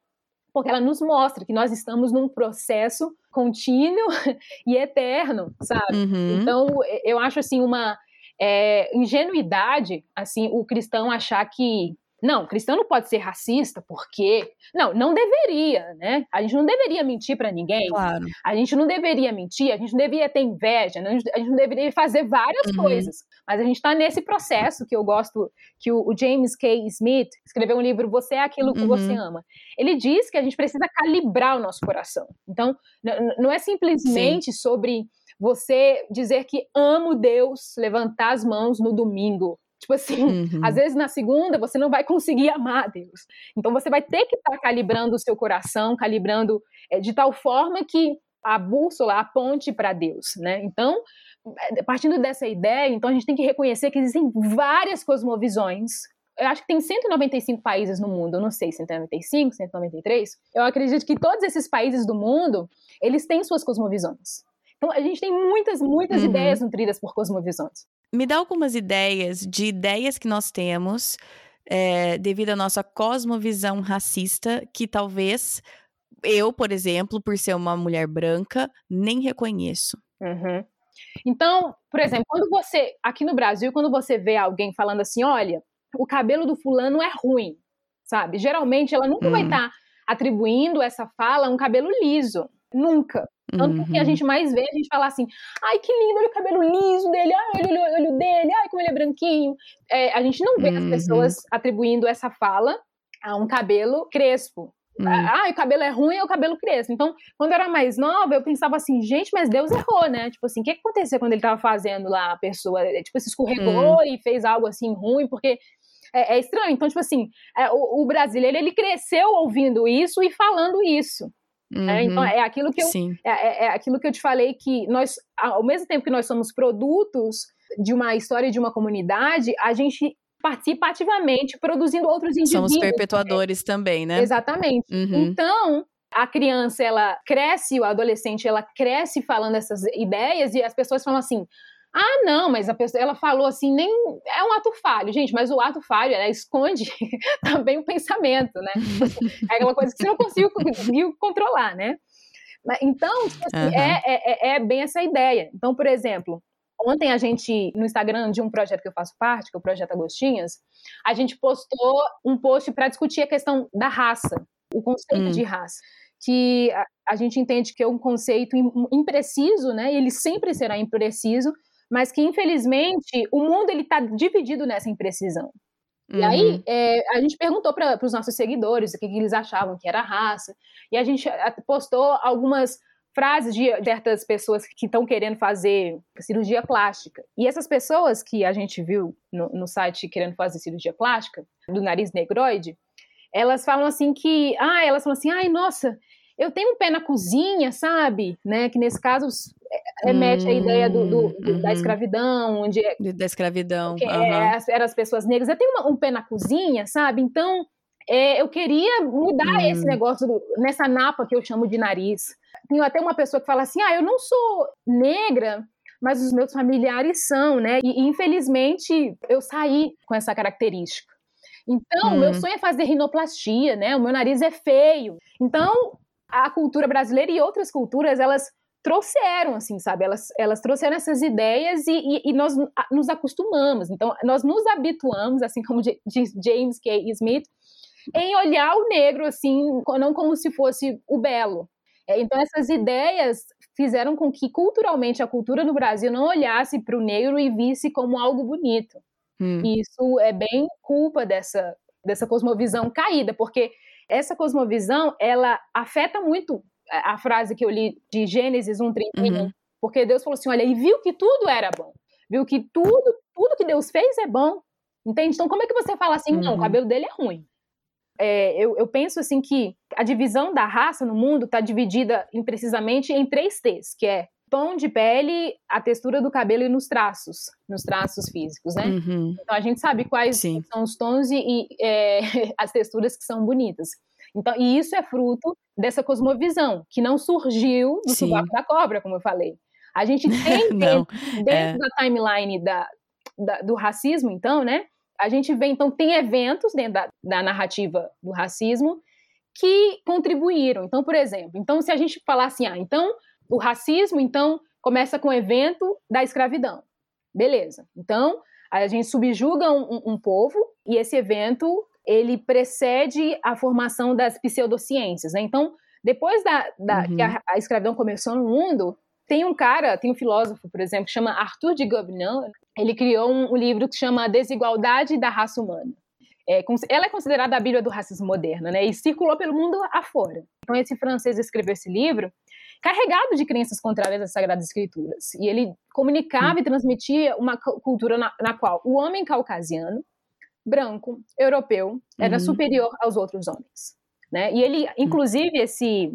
porque ela nos mostra que nós estamos num processo contínuo e eterno, sabe? Uhum. Então, eu acho assim uma é, ingenuidade, assim, o cristão achar que não, cristão não pode ser racista porque não, não deveria, né? A gente não deveria mentir para ninguém. Claro. A gente não deveria mentir, a gente não deveria ter inveja, né? a gente não deveria fazer várias uhum. coisas. Mas a gente está nesse processo que eu gosto, que o, James K. Smith escreveu um livro Você é aquilo que uhum. você ama. Ele diz que a gente precisa calibrar o nosso coração. Então, não é simplesmente Sim. sobre você dizer que amo Deus, levantar as mãos no domingo. Tipo assim, uhum. às vezes na segunda você não vai conseguir amar Deus. Então você vai ter que estar tá calibrando o seu coração, calibrando é, de tal forma que a bússola aponte para Deus, né? Então, é, partindo dessa ideia, então a gente tem que reconhecer que existem várias cosmovisões eu acho que tem 195 países no mundo, eu não sei, 195, 193. Eu acredito que todos esses países do mundo, eles têm suas cosmovisões. Então, a gente tem muitas, muitas uhum. ideias nutridas por cosmovisões. Me dá algumas ideias de ideias que nós temos é, devido à nossa cosmovisão racista, que talvez eu, por exemplo, por ser uma mulher branca, nem reconheço. Uhum. Então, por exemplo, quando você, aqui no Brasil, quando você vê alguém falando assim, olha, o cabelo do fulano é ruim, sabe? Geralmente ela nunca vai estar uhum. tá atribuindo essa fala a um cabelo liso. Nunca. Tanto uhum. que a gente mais vê a gente falar assim, ai que lindo, olha o cabelo liso dele, ai, olha o olho dele, ai como ele é branquinho. É, a gente não vê uhum. as pessoas atribuindo essa fala a um cabelo crespo. Hum. Ah, o cabelo é ruim é o cabelo crespo. Então, quando eu era mais nova, eu pensava assim, gente, mas Deus errou, né? Tipo assim, o que aconteceu quando ele tava fazendo lá a pessoa? Tipo, se escorregou hum. e fez algo assim ruim, porque é, é estranho. Então, tipo assim, é, o, o, brasileiro, ele cresceu ouvindo isso e falando isso. Uhum. É, então, é aquilo que eu, é, é, é, aquilo que eu te falei que nós, ao mesmo tempo que nós somos produtos de uma história de uma comunidade, a gente participa ativamente produzindo outros indivíduos. Somos perpetuadores também, também né? Exatamente. Uhum. Então, a criança, ela cresce, o adolescente, ela cresce falando essas ideias e as pessoas falam assim, ah, não, mas a pessoa, ela falou assim, nem é um ato falho, gente, mas o ato falho, ela esconde também o pensamento, né? É aquela coisa que você não conseguiu, conseguiu controlar, né? Então, tipo assim, uhum. é, é, é bem essa ideia. Então, por exemplo, Ontem a gente, no Instagram de um projeto que eu faço parte, que é o Projeto Agostinhas, a gente postou um post para discutir a questão da raça, o conceito hum. de raça. Que a, a, gente entende que é um conceito impreciso, né? Ele sempre será impreciso, mas que infelizmente o mundo ele está dividido nessa imprecisão. E uhum. aí, é, a gente perguntou para os nossos seguidores o que, que, eles achavam que era raça, e a gente postou algumas frases de certas pessoas que estão querendo fazer cirurgia plástica. E essas pessoas que a gente viu no, no, site querendo fazer cirurgia plástica, do nariz negroide, elas falam assim que, ah, elas falam assim, ai, nossa, eu tenho um pé na cozinha, sabe? Né? Que nesse caso remete à ideia do, do, do uhum. da escravidão, onde é, da escravidão, uhum. é, eram as pessoas negras. Eu tenho uma, um pé na cozinha, sabe? Então é, eu queria mudar uhum. esse negócio do, nessa napa que eu chamo de nariz. Tem até uma pessoa que fala assim: ah, eu não sou negra, mas os meus familiares são, né? E infelizmente eu saí com essa característica. Então, meu sonho é fazer rinoplastia, né? O meu nariz é feio. Então, a cultura brasileira e outras culturas, elas trouxeram, assim, sabe? Elas, elas trouxeram essas ideias e, e, e, nós nos acostumamos. Então, nós nos habituamos, assim como diz James K. Smith, em olhar o negro, assim, não como se fosse o belo, é, então, essas ideias fizeram com que, culturalmente, a cultura do Brasil não olhasse para o negro e visse como algo bonito. Hum. E isso é bem culpa dessa, dessa cosmovisão caída, porque essa cosmovisão, ela afeta muito a frase que eu li de Gênesis 1,31, uhum. porque Deus falou assim, olha, e viu que tudo era bom. Viu que tudo, tudo que Deus fez é bom. Entende? Então, como é que você fala assim, uhum. não, o uhum. cabelo dele é ruim? é, eu, eu, penso assim que a divisão da raça no mundo está dividida imprecisamente em três T's, que é tom de pele, a textura do cabelo e nos traços, nos traços físicos, né? Uhum. Então a gente sabe quais Sim. são os tons e, e é, as texturas que são bonitas. Então, e isso é fruto dessa cosmovisão, que não surgiu do sovaco da cobra, como eu falei. A gente tem dentro, dentro é. da timeline da, da, do racismo, então, né? a gente vê, então, tem eventos dentro da, da narrativa do racismo que contribuíram. Então, por exemplo, então se a gente falar assim, ah, então o racismo, então, começa com o evento da escravidão. Beleza. Então, a gente subjuga um, um, povo e esse evento ele precede a formação das pseudociências, né? Então, depois da, da uhum. que a, a, escravidão começou no mundo, tem um cara, tem um filósofo, por exemplo, que chama Arthur de Gobineau, ele criou um, um livro que chama Desigualdade da Raça Humana. É, ela é considerada a Bíblia do racismo moderno, né? E circulou pelo mundo afora. Então, esse francês escreveu esse livro carregado de crenças contrárias às Sagradas Escrituras. E ele comunicava e transmitia uma cultura na, na, qual o homem caucasiano, branco, europeu, era uhum. superior aos outros homens. Né? E ele, inclusive, esse,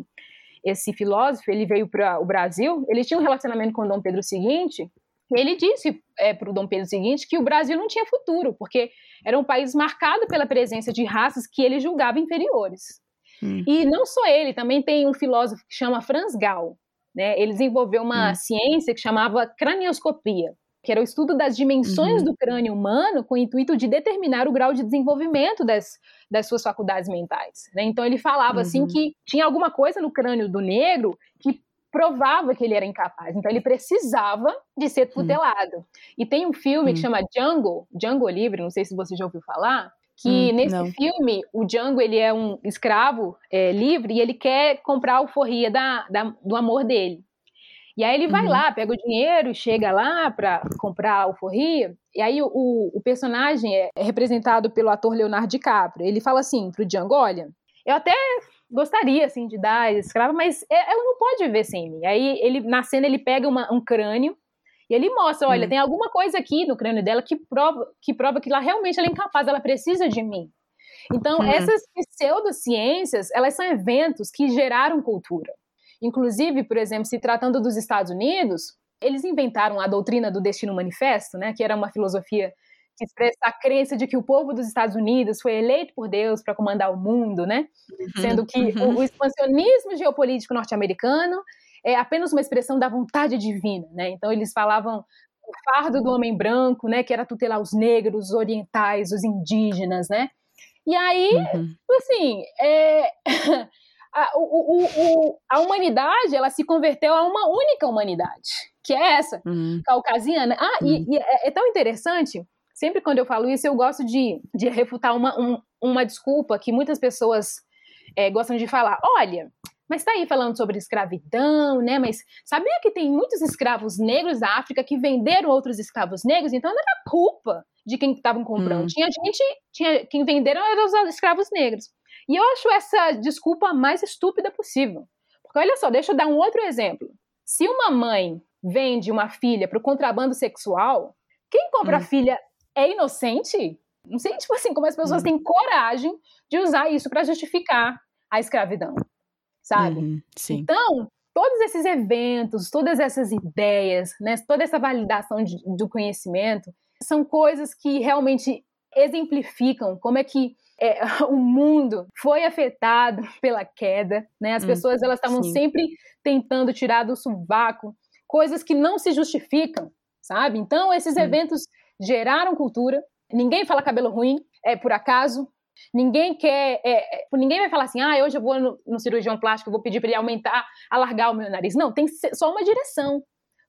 esse filósofo, ele veio para o Brasil, ele tinha um relacionamento com Dom Pedro II, ele disse é, para o Dom Pedro II que o Brasil não tinha futuro, porque era um país marcado pela presença de raças que ele julgava inferiores. Hum. E não só ele, também tem um filósofo que chama Franz Gall. Né? Ele desenvolveu uma hum. ciência que chamava cranioscopia, que era o estudo das dimensões uhum. do crânio humano com o intuito de determinar o grau de desenvolvimento das, das suas faculdades mentais. Né? Então ele falava assim, uhum. assim que tinha alguma coisa no crânio do negro que provava que ele era incapaz. Então ele precisava de ser tutelado. Hum. E tem um filme hum. que chama Django, Django Livre, não sei se você já ouviu falar, que hum, nesse não. filme o Django ele é um escravo é, livre e ele quer comprar a alforria da, da, do amor dele. E aí ele vai uhum. lá, pega o dinheiro, chega lá para comprar a alforria. E aí o, o, personagem é representado pelo ator Leonardo DiCaprio. Ele fala assim pro Django, olha, eu até gostaria, assim, de dar escrava, mas é, ela não pode viver sem mim. Aí, ele, na cena, ele pega uma, um crânio e ele mostra, olha, hum. tem alguma coisa aqui no crânio dela que prova que, prova que ela realmente ela é incapaz, ela precisa de mim. Então, hum. essas pseudociências, elas são eventos que geraram cultura. Inclusive, por exemplo, se tratando dos Estados Unidos, eles inventaram a doutrina do destino manifesto, né, que era uma filosofia que expressa a crença de que o povo dos Estados Unidos foi eleito por Deus para comandar o mundo, né? Uhum, Sendo que uhum. o, o, expansionismo geopolítico norte-americano é apenas uma expressão da vontade divina, né? Então eles falavam o fardo do homem branco, né? Que era tutelar os negros, os orientais, os indígenas, né? E aí, uhum. assim, é, a, o, o, a humanidade ela se converteu a uma única humanidade, que é essa, uhum. caucasiana. Ah, e, uhum. e é, é tão interessante sempre quando eu falo isso, eu gosto de, de refutar uma, um, uma desculpa que muitas pessoas é, gostam de falar. Olha, mas está aí falando sobre escravidão, né? Mas sabia que tem muitos escravos negros da África que venderam outros escravos negros? Então não era culpa de quem estavam comprando. Hum. Tinha gente, tinha, quem venderam eram os escravos negros. E eu acho essa desculpa mais estúpida possível. Porque olha só, deixa eu dar um outro exemplo. Se uma mãe vende uma filha para o contrabando sexual, quem compra hum. a filha é inocente. Não sei, tipo assim, como as pessoas uhum. têm coragem de usar isso para justificar a escravidão, sabe? Uhum, então, todos esses eventos, todas essas ideias, né, toda essa validação de, do conhecimento, são coisas que realmente exemplificam como é que é, o mundo foi afetado pela queda, né? As hum, pessoas elas estavam sempre tentando tirar do sovaco coisas que não se justificam, sabe? Então esses eventos geraram cultura. Ninguém fala cabelo ruim, é por acaso. Ninguém quer. É, é, ninguém vai falar assim, ah, hoje eu vou no, no cirurgião plástico, vou pedir para ele aumentar, alargar o meu nariz. Não, tem só uma direção.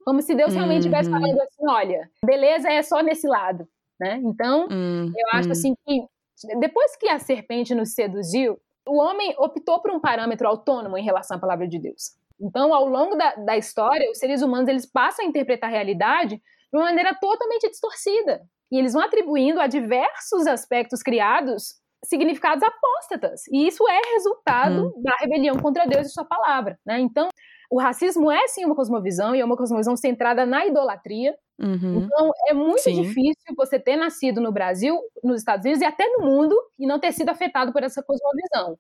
Como se Deus realmente estivesse uhum. falando assim: olha, beleza é só nesse lado. Né? Então, uhum. eu acho assim que depois que a serpente nos seduziu, o homem optou por um parâmetro autônomo em relação à palavra de Deus. Então, ao longo da, da história, os seres humanos eles passam a interpretar a realidade de uma maneira totalmente distorcida. E eles vão atribuindo a diversos aspectos criados significados apóstatas. E isso é resultado uhum. da rebelião contra Deus e sua palavra. Né? Então, o racismo é sim uma cosmovisão e é uma cosmovisão centrada na idolatria. Uhum. Então, é muito sim. difícil você ter nascido no Brasil, nos Estados Unidos e até no mundo e não ter sido afetado por essa cosmovisão.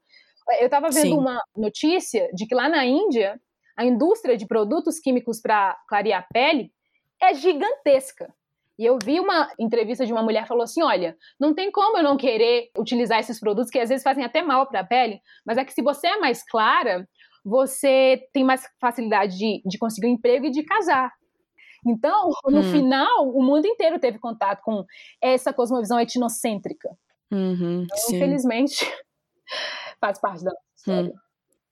Eu estava vendo sim. uma notícia de que lá na Índia, a indústria de produtos químicos para clarear a pele é gigantesca. E eu vi uma entrevista de uma mulher que falou assim: olha, não tem como eu não querer utilizar esses produtos que às vezes fazem até mal para a pele, mas é que se você é mais clara, você tem mais facilidade de, de conseguir um emprego e de casar. Então, no hum. final, o mundo inteiro teve contato com essa cosmovisão etnocêntrica. Uhum, então, infelizmente, faz parte da história. Hum.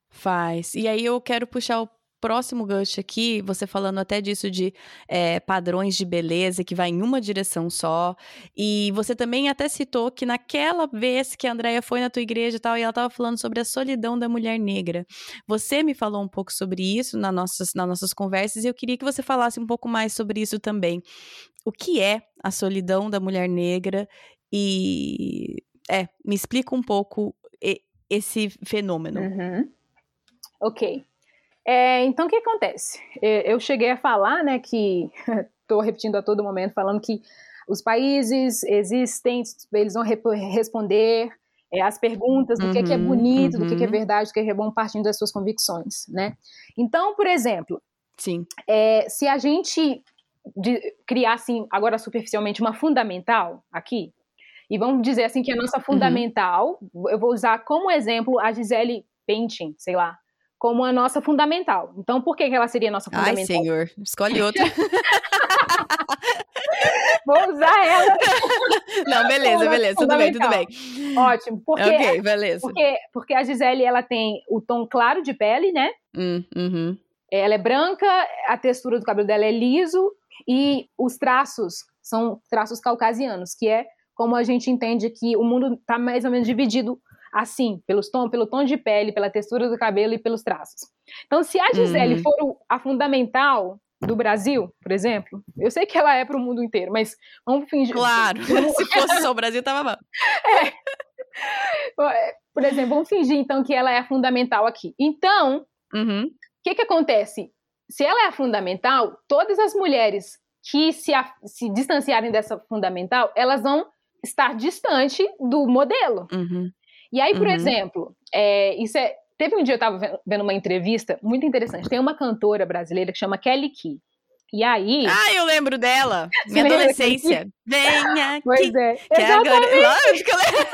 Faz. E aí eu quero puxar o próximo gancho aqui, você falando até disso de é, padrões de beleza que vai em uma direção só. E você também até citou que naquela vez que a Andrea foi na tua igreja e tal, e ela estava falando sobre a solidão da mulher negra. Você me falou um pouco sobre isso nas nossas, nas nossas conversas e eu queria que você falasse um pouco mais sobre isso também. O que é a solidão da mulher negra? E é, me explica um pouco esse fenômeno. Uhum. Ok. É, então, o que acontece? Eu cheguei a falar, né, que estou repetindo a todo momento, falando que os países existem, eles vão responder é, as perguntas do uhum, que, que, é uhum, bonito, uhum. do que, que, é uhum. verdade, do que, que é bom partindo das suas convicções, né? Então, por exemplo, Sim. É, se a gente criar, assim, agora superficialmente, uma fundamental aqui. E vamos dizer assim que a nossa uhum. fundamental, uhum. eu vou usar como exemplo a Gisele Pentin, sei lá, como a nossa fundamental. Então, por que, que ela seria a nossa fundamental? Ai, senhor, escolhe outra. Vou usar ela. Não, beleza, beleza, tudo bem, tudo bem. Ótimo. Porque, ok, beleza. Porque, porque a Gisele, ela tem o tom claro de pele, né? Hum, uhum. Ela é branca, a textura do cabelo dela é liso e os traços são traços caucasianos, que é como a gente entende que o mundo está mais ou menos dividido assim, pelos tom, pelo tom de pele, pela textura do cabelo e pelos traços. Então, se a Gisele uhum. for a fundamental do Brasil, por exemplo, eu sei que ela é para o mundo inteiro, mas vamos fingir. Claro, se fosse só o Brasil, tava bom. É. Por exemplo, vamos fingir então que ela é a fundamental aqui. Então, o uhum. que, que acontece? Se ela é a fundamental, todas as mulheres que se, a, se distanciarem dessa fundamental, elas vão estar distante do modelo. Uhum. E aí, por uhum. exemplo, é, isso é. Teve um dia eu estava vendo uma entrevista muito interessante. Tem uma cantora brasileira que chama Kelly Key. E aí. Ah, eu lembro dela. Minha adolescência. Venha aqui. Pois é. Que agora... Lógico que eu lembro.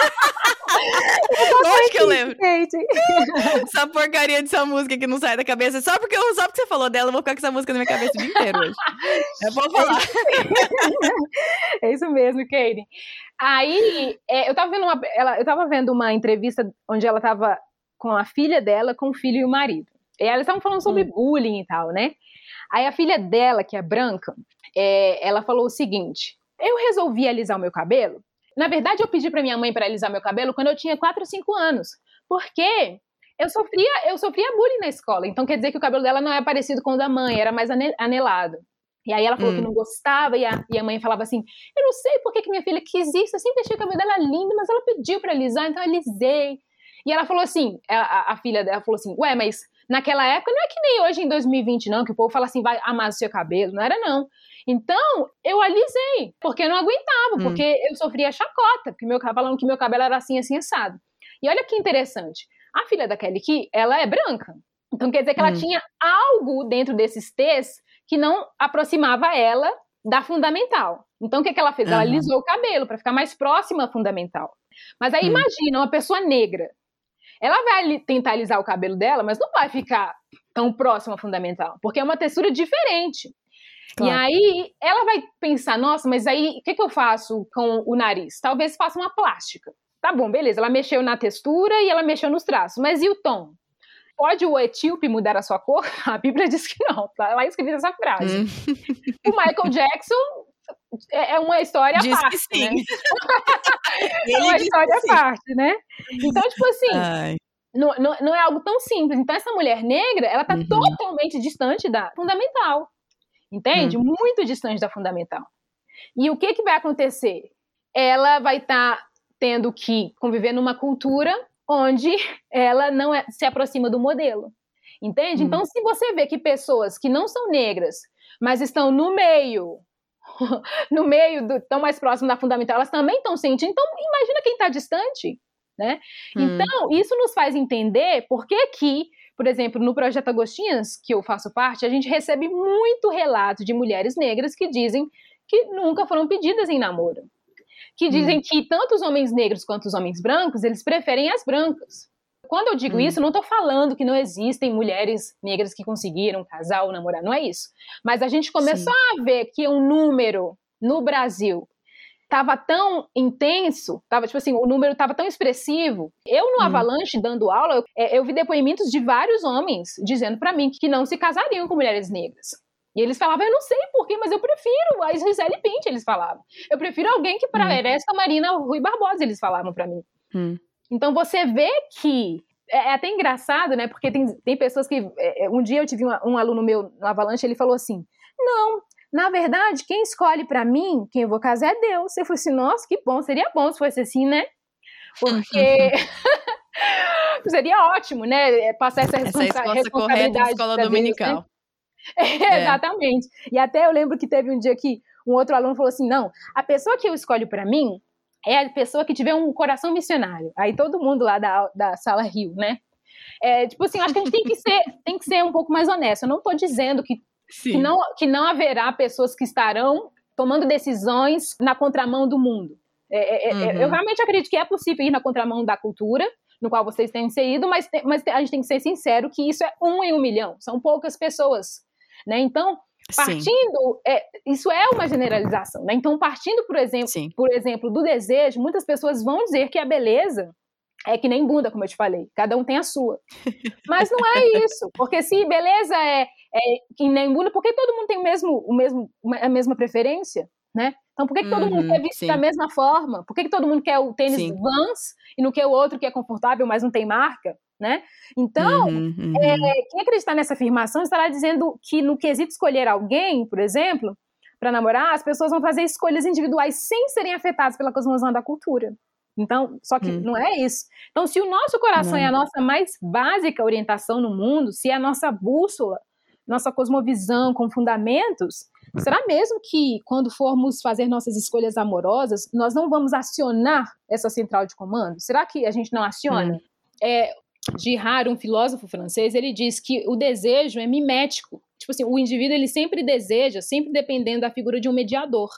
Lógico que eu lembro. Essa porcaria dessa música que não sai da cabeça. Só porque, só porque você falou dela, eu vou ficar com essa música na minha cabeça o dia inteiro hoje. Eu vou falar. É isso mesmo, Katie. Aí, é, eu, tava vendo uma, ela, eu tava vendo uma entrevista onde ela tava com a filha dela, com o filho e o marido. E elas estavam falando sobre hum. bullying e tal, né? Aí a filha dela, que é branca, é, ela falou o seguinte: eu resolvi alisar o meu cabelo. Na verdade, eu pedi para minha mãe para alisar meu cabelo quando eu tinha 4 ou 5 anos, porque eu sofria, eu sofria bullying na escola. Então quer dizer que o cabelo dela não é parecido com o da mãe, era mais anelado. E aí ela falou hum. que não gostava, e a, e a, mãe falava assim: Eu não sei por que, que minha filha quis isso, eu sempre achei o cabelo dela lindo, mas ela pediu para alisar, então eu alisei. E ela falou assim: a, a, filha dela falou assim: Ué, mas naquela época não é que nem hoje em 2020, não, que o povo fala assim: vai amar o seu cabelo. Não era, não. Então, eu alisei, porque eu não aguentava, hum. porque eu sofria chacota, porque meu falando que meu cabelo era assim, assim, assado. E olha que interessante: a filha da Kelly Key, ela é branca. Então quer dizer que ela hum. tinha algo dentro desses T's que não aproximava ela da fundamental. Então, o que, que ela fez? Uhum. Ela alisou o cabelo para ficar mais próxima à fundamental. Mas aí, uhum. imagina uma pessoa negra. Ela vai tentar alisar o cabelo dela, mas não vai ficar tão próxima à fundamental, porque é uma textura diferente. Claro. E aí, ela vai pensar: nossa, mas aí, o que, que eu faço com o nariz? Talvez faça uma plástica. Tá bom, beleza. Ela mexeu na textura e ela mexeu nos traços. Mas e o tom? Pode o etíope mudar a sua cor? A Bíblia diz que não, tá lá escrita essa frase. Hum. O Michael Jackson é, é uma história diz à parte, que sim. né? é uma história à parte, né? Então, tipo assim, não, não, não, é algo tão simples. Então, essa mulher negra, ela tá uhum. totalmente distante da fundamental. Entende? Uhum. Muito distante da fundamental. E o que, que vai acontecer? Ela vai estar tá tendo que conviver numa cultura onde ela não é, se aproxima do modelo. Entende? Hum. Então, se você vê que pessoas que não são negras, mas estão no meio, no meio, do, tão mais próximo da fundamental, elas também estão sentindo. Então, imagina quem está distante. Né? Hum. Então, isso nos faz entender por que que, por exemplo, no Projeto Agostinhas, que eu faço parte, a gente recebe muito relato de mulheres negras que dizem que nunca foram pedidas em namoro que dizem hum. que tanto os homens negros quanto os homens brancos, eles preferem as brancas. Quando eu digo hum. isso, não estou falando que não existem mulheres negras que conseguiram casar ou namorar, não é isso. Mas a gente começou Sim. a ver que um número no Brasil estava tão intenso, tava, tipo assim, o número estava tão expressivo. Eu, no hum. Avalanche, dando aula, eu, é, eu vi depoimentos de vários homens dizendo para mim que não se casariam com mulheres negras. E eles falavam, eu não sei porquê, mas eu prefiro a Gisele Pint, eles falavam. Eu prefiro alguém que parece hum. a Marina Rui Barbosa, eles falavam para mim. Hum. Então você vê que é, é, até engraçado, né? Porque tem, tem pessoas que. É, é um dia eu tive um, um aluno meu no Avalanche, ele falou assim: não, na verdade, quem escolhe para mim, quem eu vou casar é Deus. Eu falei assim, nossa, que bom, seria bom se fosse assim, né? Porque seria ótimo, né? Passar essa, responsa essa responsabilidade. correta na escola dominical. Né? É, exatamente. E até eu lembro que teve um dia que um outro aluno falou assim: não, a pessoa que eu escolho para mim é a pessoa que tiver um coração missionário. Aí todo mundo lá da, da sala riu, né? É, tipo assim, acho que a gente tem que ser, tem que ser um pouco mais honesto. Eu não estou dizendo que que não, que não haverá pessoas que estarão tomando decisões na contramão do mundo. É, é, é, uhum. Eu realmente acredito que é possível ir na contramão da cultura, no qual vocês têm inserido, mas, mas a gente tem que ser sincero que isso é um em um milhão, são poucas pessoas. Né? Então, partindo, é, isso é uma generalização. Né? Então, partindo, por exemplo, por exemplo, do desejo, muitas pessoas vão dizer que a beleza é que nem bunda, como eu te falei, cada um tem a sua. Mas não é isso, porque se beleza é, é que nem bunda, por que todo mundo tem o mesmo, o mesmo, a mesma preferência? Né? Então, por que, que todo uhum, mundo quer vestir da mesma forma? Por que, que todo mundo quer o tênis sim. Vans e não quer o outro que é confortável, mas não tem marca? Né? Então, uhum, uhum. É, quem acreditar nessa afirmação estará dizendo que no quesito escolher alguém, por exemplo, para namorar, as pessoas vão fazer escolhas individuais sem serem afetadas pela cosmovisão da cultura. Então, só que hum. não é isso. Então, se o nosso coração não. é a nossa mais básica orientação no mundo, se é a nossa bússola, nossa cosmovisão com fundamentos, será mesmo que quando formos fazer nossas escolhas amorosas, nós não vamos acionar essa central de comando? Será que a gente não aciona? Hum. É, Girard, um filósofo francês, ele diz que o desejo é mimético. Tipo assim, o indivíduo ele sempre deseja, sempre dependendo da figura de um mediador.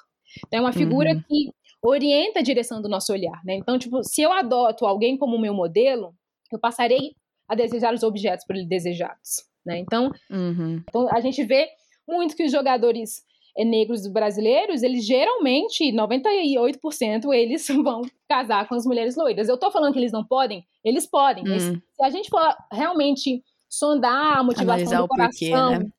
Então, é uma figura uhum. que orienta a direção do nosso olhar, né? Então, tipo, se eu adoto alguém como meu modelo, eu passarei a desejar os objetos por ele desejados, né? Então, uhum. então a gente vê muito que os jogadores negros brasileiros, eles geralmente, 98%, eles vão casar com as mulheres loiras. Eu tô falando que eles não podem? Eles podem, uhum. se a gente for realmente sondar a motivação Analisar do coração, porquê, né?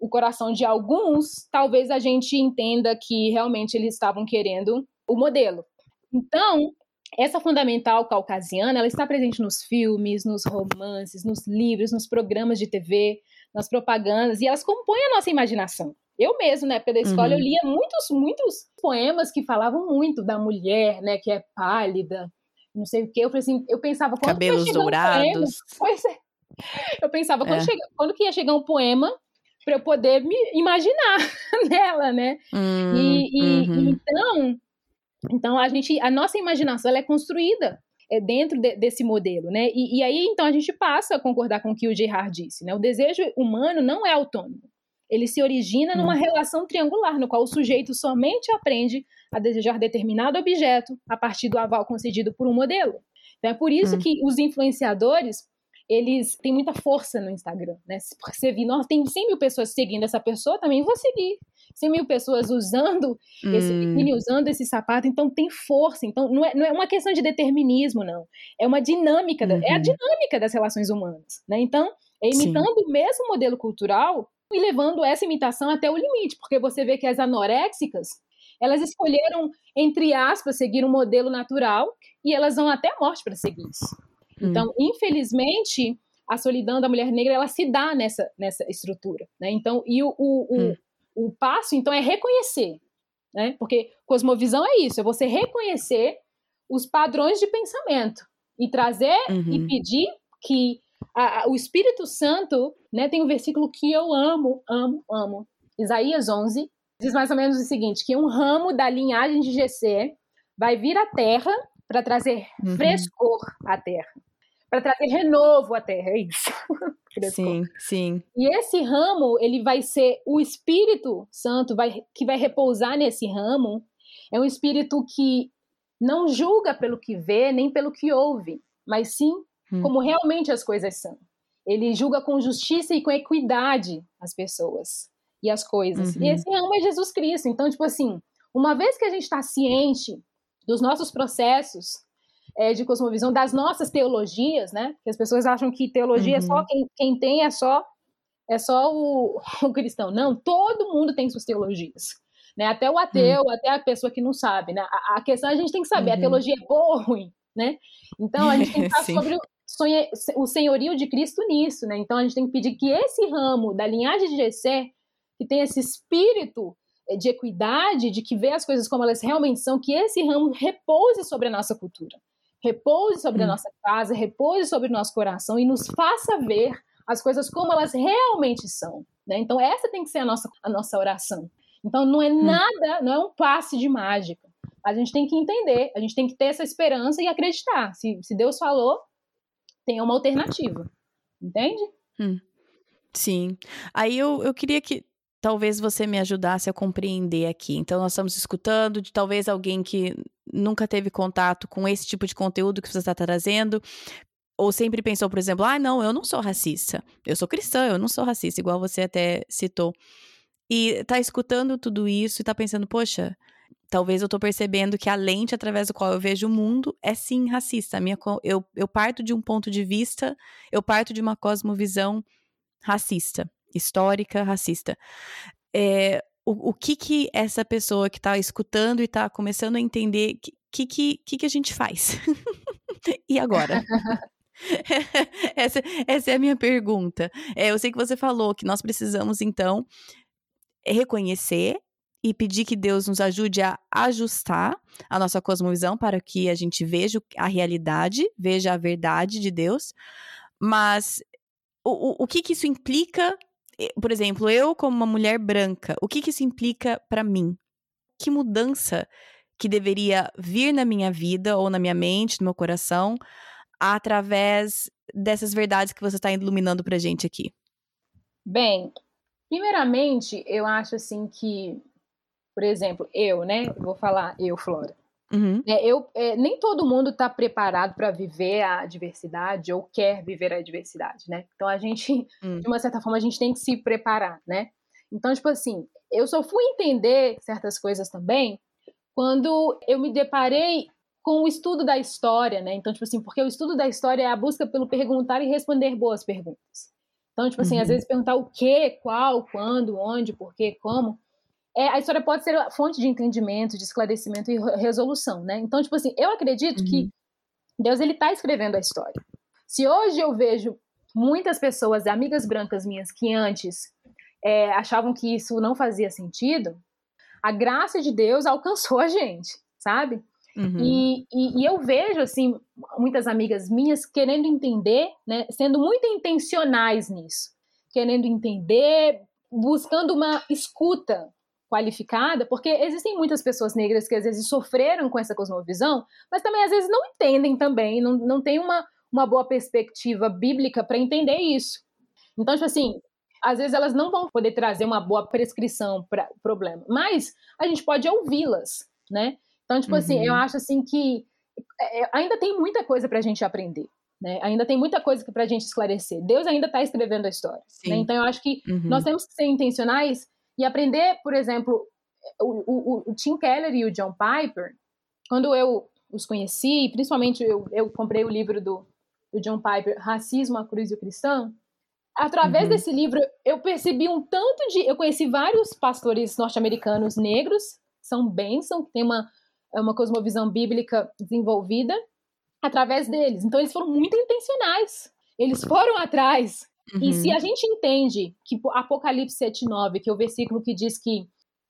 o coração de alguns, talvez a gente entenda que realmente eles estavam querendo o modelo. Então, essa fundamental caucasiana, ela está presente nos filmes, nos romances, nos livros, nos programas de TV, nas propagandas, e elas compõem a nossa imaginação. Eu mesmo, na época da escola, uhum. eu lia muitos, muitos poemas que falavam muito da mulher, né, que é pálida, não sei o quê. Eu falei assim, eu pensava quando Cabelos ia dourados. Um poema, pois é. Eu pensava quando, é. chega, quando que ia chegar um poema para eu poder me imaginar nela, né? Hum, e, e uhum. então então a gente, a nossa imaginação ela é construída é, dentro de, desse modelo, né? E, e, aí então a gente passa a concordar com o que o Gerard disse, né? O desejo humano não é autônomo. Ele se origina numa hum. relação triangular, no qual o sujeito somente aprende a desejar determinado objeto a partir do aval concedido por um modelo. Então é por isso hum. que os influenciadores eles têm muita força no Instagram, né? Porque você vê, tem 100 mil pessoas seguindo essa pessoa, também vou seguir. 100 mil pessoas usando hum. esse biquíni, usando esse sapato, então tem força. Então não é, não é uma questão de determinismo, não. É uma dinâmica, uhum. é a uhum. dinâmica das relações humanas, né? Então, é imitando Sim. o mesmo modelo cultural e levando essa imitação até o limite, porque você vê que as anoréxicas, elas escolheram, entre aspas, seguir um modelo natural e elas vão até a morte para seguir isso. Hum. Então, infelizmente, a solidão da mulher negra ela se dá nessa, nessa estrutura, né? Então, e o, o, hum. o, o passo então é reconhecer, né? Porque cosmovisão é isso, é você reconhecer os padrões de pensamento e trazer uhum. e pedir que a, a, o Espírito Santo, né? Tem um versículo que eu amo, amo, amo. Isaías 11 diz mais ou menos o seguinte: que um ramo da linhagem de GC vai vir à terra para trazer uhum. frescor à terra para trazer renovo à terra, é isso. sim, sim. E esse ramo, ele vai ser o Espírito Santo vai, que vai repousar nesse ramo. É um espírito que não julga pelo que vê, nem pelo que ouve, mas sim hum. como realmente as coisas são. Ele julga com justiça e com equidade as pessoas e as coisas. Uhum. E esse ramo é Jesus Cristo. Então, tipo assim, uma vez que a gente está ciente dos nossos processos, é, de cosmovisão, das nossas teologias, né? Que as pessoas acham que teologia uhum. é só uhum. quem, quem tem, é só é só o, o cristão. Não, todo mundo tem suas teologias. Né? Até o ateu, uhum. até a pessoa que não sabe. Né? A, a, questão a gente tem que saber, uhum. a teologia é boa ou ruim, né? Então a gente tem que falar sobre o, senhorio de Cristo nisso, né? Então a gente tem que pedir que esse ramo da linhagem de Jessé, que tem esse espírito é, de equidade, de que vê as coisas como elas realmente são, que esse ramo repouse sobre a nossa cultura repouse sobre hum. a nossa casa, repouse sobre o nosso coração e nos faça ver as coisas como elas realmente são. Né? Então, essa tem que ser a nossa, a nossa oração. Então, não é hum. nada, não é um passe de mágica. A gente tem que entender, a gente tem que ter essa esperança e acreditar. Se, se Deus falou, tem uma alternativa. Entende? Hum. Sim. Aí eu, eu queria que talvez você me ajudasse a compreender aqui. Então, nós estamos escutando de talvez alguém que nunca teve contato com esse tipo de conteúdo que você está trazendo, ou sempre pensou, por exemplo, ah, não, eu não sou racista. Eu sou cristã, eu não sou racista, igual você até citou. E tá escutando tudo isso e tá pensando, poxa, talvez eu tô percebendo que a lente através do qual eu vejo o mundo é sim racista. A minha, eu, eu parto de um ponto de vista, eu parto de uma cosmovisão racista histórica racista. É, o, o que que essa pessoa que está escutando e está começando a entender, que, que, que, que a gente faz? e agora? essa, essa é a minha pergunta. É, eu sei que você falou que nós precisamos, então, reconhecer e pedir que Deus nos ajude a ajustar a nossa cosmovisão para que a gente veja a realidade, veja a verdade de Deus. Mas o, o, o que, que isso implica por exemplo, eu como uma mulher branca, o que, que isso implica para mim? Que mudança que deveria vir na minha vida ou na minha mente, no meu coração, através dessas verdades que você está iluminando pra gente aqui? Bem, primeiramente, eu acho assim que, por exemplo, eu, né, vou falar eu, Flora. Uhum. É, eu, é, nem todo mundo está preparado para viver a diversidade ou quer viver a diversidade, né? Então a gente, uhum. de uma certa forma, a gente tem que se preparar, né? Então, tipo assim, eu só fui entender certas coisas também quando eu me deparei com o estudo da história, né? Então, tipo assim, porque o estudo da história é a busca pelo perguntar e responder boas perguntas. Então, tipo assim, uhum. às vezes perguntar o que, qual, quando, onde, por quê, como é, a história pode ser fonte de entendimento, de esclarecimento e resolução, né? Então, tipo assim, eu acredito uhum. que Deus ele está escrevendo a história. Se hoje eu vejo muitas pessoas, amigas brancas minhas, que antes é, achavam que isso não fazia sentido, a graça de Deus alcançou a gente, sabe? Uhum. E, e, e, eu vejo, assim, muitas amigas minhas querendo entender, né, sendo muito intencionais nisso, querendo entender, buscando uma escuta, qualificada, porque existem muitas pessoas negras que às vezes sofreram com essa cosmovisão, mas também às vezes não entendem também, não, não tem uma, uma boa perspectiva bíblica para entender isso. Então, tipo assim, às vezes elas não vão poder trazer uma boa prescrição para o problema, mas a gente pode ouvi-las, né? Então, tipo uhum. assim, eu uhum. acho assim que é, é ainda tem muita coisa para a gente aprender. Né? Ainda tem muita coisa para a gente esclarecer. Deus ainda está escrevendo a história. Né? Então, eu acho que uhum. nós temos que ser intencionais e aprender, por exemplo, o, o, o Tim Keller e o John Piper, quando eu os conheci, principalmente eu, eu comprei o livro do, do John Piper, Racismo, a Cruz e o Cristão, através uhum. desse livro eu percebi um tanto de. Eu conheci vários pastores norte-americanos negros, são bênção, que tem uma, uma cosmovisão bíblica desenvolvida, através deles. Então eles foram muito intencionais. Eles foram atrás Uhum. E se uhum. a gente entende que Apocalipse 7,9, que é o versículo que diz que,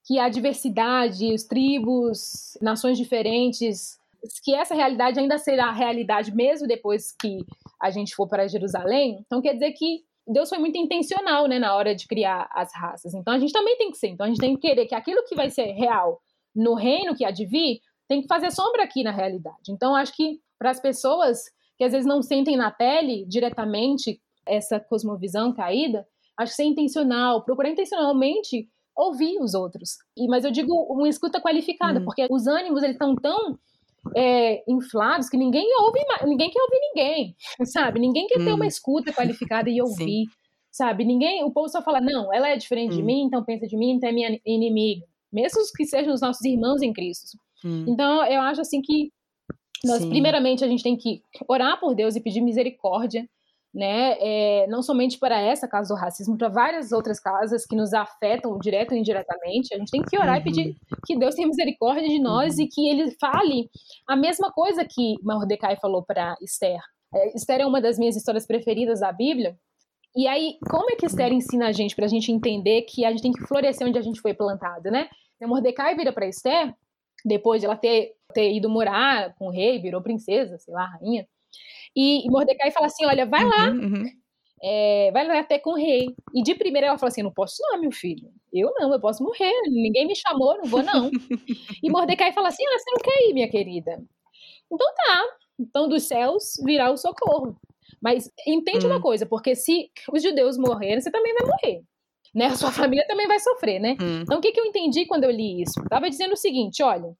que a diversidade, os tribos, nações diferentes, que essa realidade ainda será realidade mesmo depois que a gente for para Jerusalém, então quer dizer que Deus foi muito intencional, né, na hora de criar as raças. Então a gente também tem que ser. Então a gente tem que querer que aquilo que vai ser real no reino que há de vir tem que fazer sombra aqui na realidade. Então acho que para as pessoas que às vezes não sentem na pele diretamente essa cosmovisão caída, acho que ser intencional, procurar intencionalmente ouvir os outros. E, mas eu digo uma escuta qualificada, hum. porque os ânimos eles estão tão é, inflados que ninguém ouve, ninguém quer ouvir ninguém, sabe? Ninguém quer hum. ter uma escuta qualificada e ouvir, Sim. sabe? Ninguém, o povo só fala não, ela é diferente hum. de mim, então pensa de mim, então é minha inimiga, mesmo que sejam os nossos irmãos em Cristo. Hum. Então eu acho assim que nós, Sim. primeiramente, a gente tem que orar por Deus e pedir misericórdia né? É, não somente para essa causa do racismo, para várias outras causas que nos afetam direto ou indiretamente. A gente tem que orar uhum. e pedir que Deus tenha misericórdia de nós uhum. e que Ele fale a mesma coisa que Mordecai falou para Esther. É, Esther é uma das minhas histórias preferidas da Bíblia. E aí, como é que Esther ensina a gente para a gente entender que a gente tem que florescer onde a gente foi plantado, né? Então, Mordecai vira para Esther, depois de ela ter, ter ido morar com o rei, virou princesa, sei lá, rainha. E, e Mordecai fala assim: olha, vai lá, uhum, uhum. É, vai lá até com o rei. E de primeira ela fala assim: não posso, não, meu filho. Eu não, eu posso morrer. Ninguém me chamou, não vou, não. e Mordecai fala assim: ah, você não quer ir, minha querida. Então tá. Então dos céus virá o socorro. Mas entende uma hum. coisa, porque se os judeus morrerem, você também vai morrer. né? A sua família também vai sofrer, né? Hum. Então, o que, que eu entendi quando eu li isso? Tava dizendo o seguinte: olha,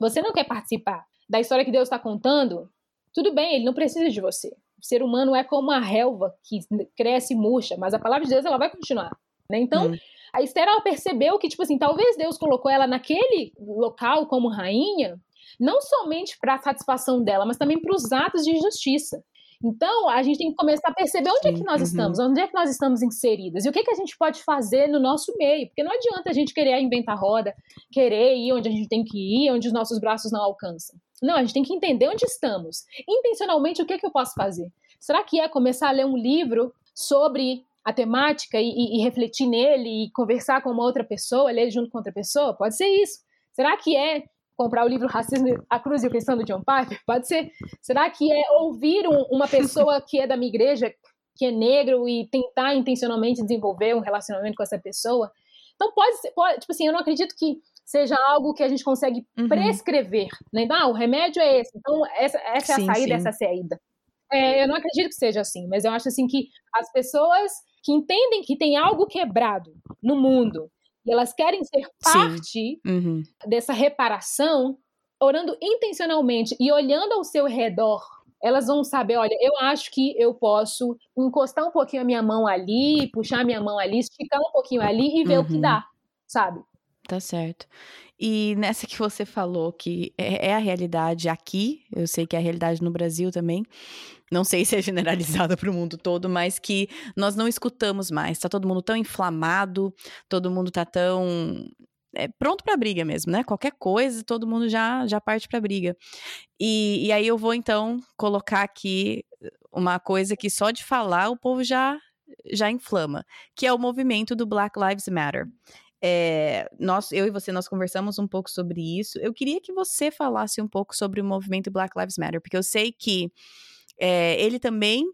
você não quer participar da história que Deus está contando? Tudo bem, ele não precisa de você. O ser humano é como uma relva que cresce e murcha, mas a palavra de Deus ela vai continuar. Né? Então, hum. a Esther ela percebeu que, tipo assim, talvez Deus colocou ela naquele local como rainha, não somente para a satisfação dela, mas também para os atos de justiça. Então, a gente tem que começar a perceber onde Sim, é que nós uhum. estamos, onde é que nós estamos inseridas e o que, que a gente pode fazer no nosso meio. Porque não adianta a gente querer inventar roda, querer ir onde a gente tem que ir, onde os nossos braços não alcançam. Não, a gente tem que entender onde estamos. Intencionalmente, o que, que eu posso fazer? Será que é começar a ler um livro sobre a temática e, e, e refletir nele e conversar com uma outra pessoa, ler junto com outra pessoa? Pode ser isso. Será que é comprar o livro Racismo, a Cruz e o Cristão do John Piper? Pode ser. Será que é ouvir um, uma pessoa que é da minha igreja, que é negro, e tentar intencionalmente desenvolver um relacionamento com essa pessoa? Então pode ser, pode, tipo assim, eu não acredito que seja algo que a gente consegue uhum. prescrever, né? Não, ah, o remédio é esse, então essa, essa sim, é a saída, sim. essa é a saída. É, eu não acredito que seja assim, mas eu acho assim que as pessoas que entendem que tem algo quebrado no mundo elas querem ser parte uhum. dessa reparação, orando intencionalmente e olhando ao seu redor, elas vão saber, olha, eu acho que eu posso encostar um pouquinho a minha mão ali, puxar a minha mão ali, esticar um pouquinho ali e ver uhum. o que uhum. dá, sabe? Tá certo. E nessa que você falou que é, é, a realidade aqui, eu sei que é a realidade no Brasil também, não sei se é generalizada para o mundo todo, mas que nós não escutamos mais. Tá todo mundo tão inflamado, todo mundo tá tão é, pronto para briga mesmo, né? Qualquer coisa, todo mundo já já parte para briga. E, e aí eu vou então colocar aqui uma coisa que só de falar o povo já já inflama, que é o movimento do Black Lives Matter. É, nós, eu e você, nós conversamos um pouco sobre isso. Eu queria que você falasse um pouco sobre o movimento Black Lives Matter, porque eu sei que é, ele também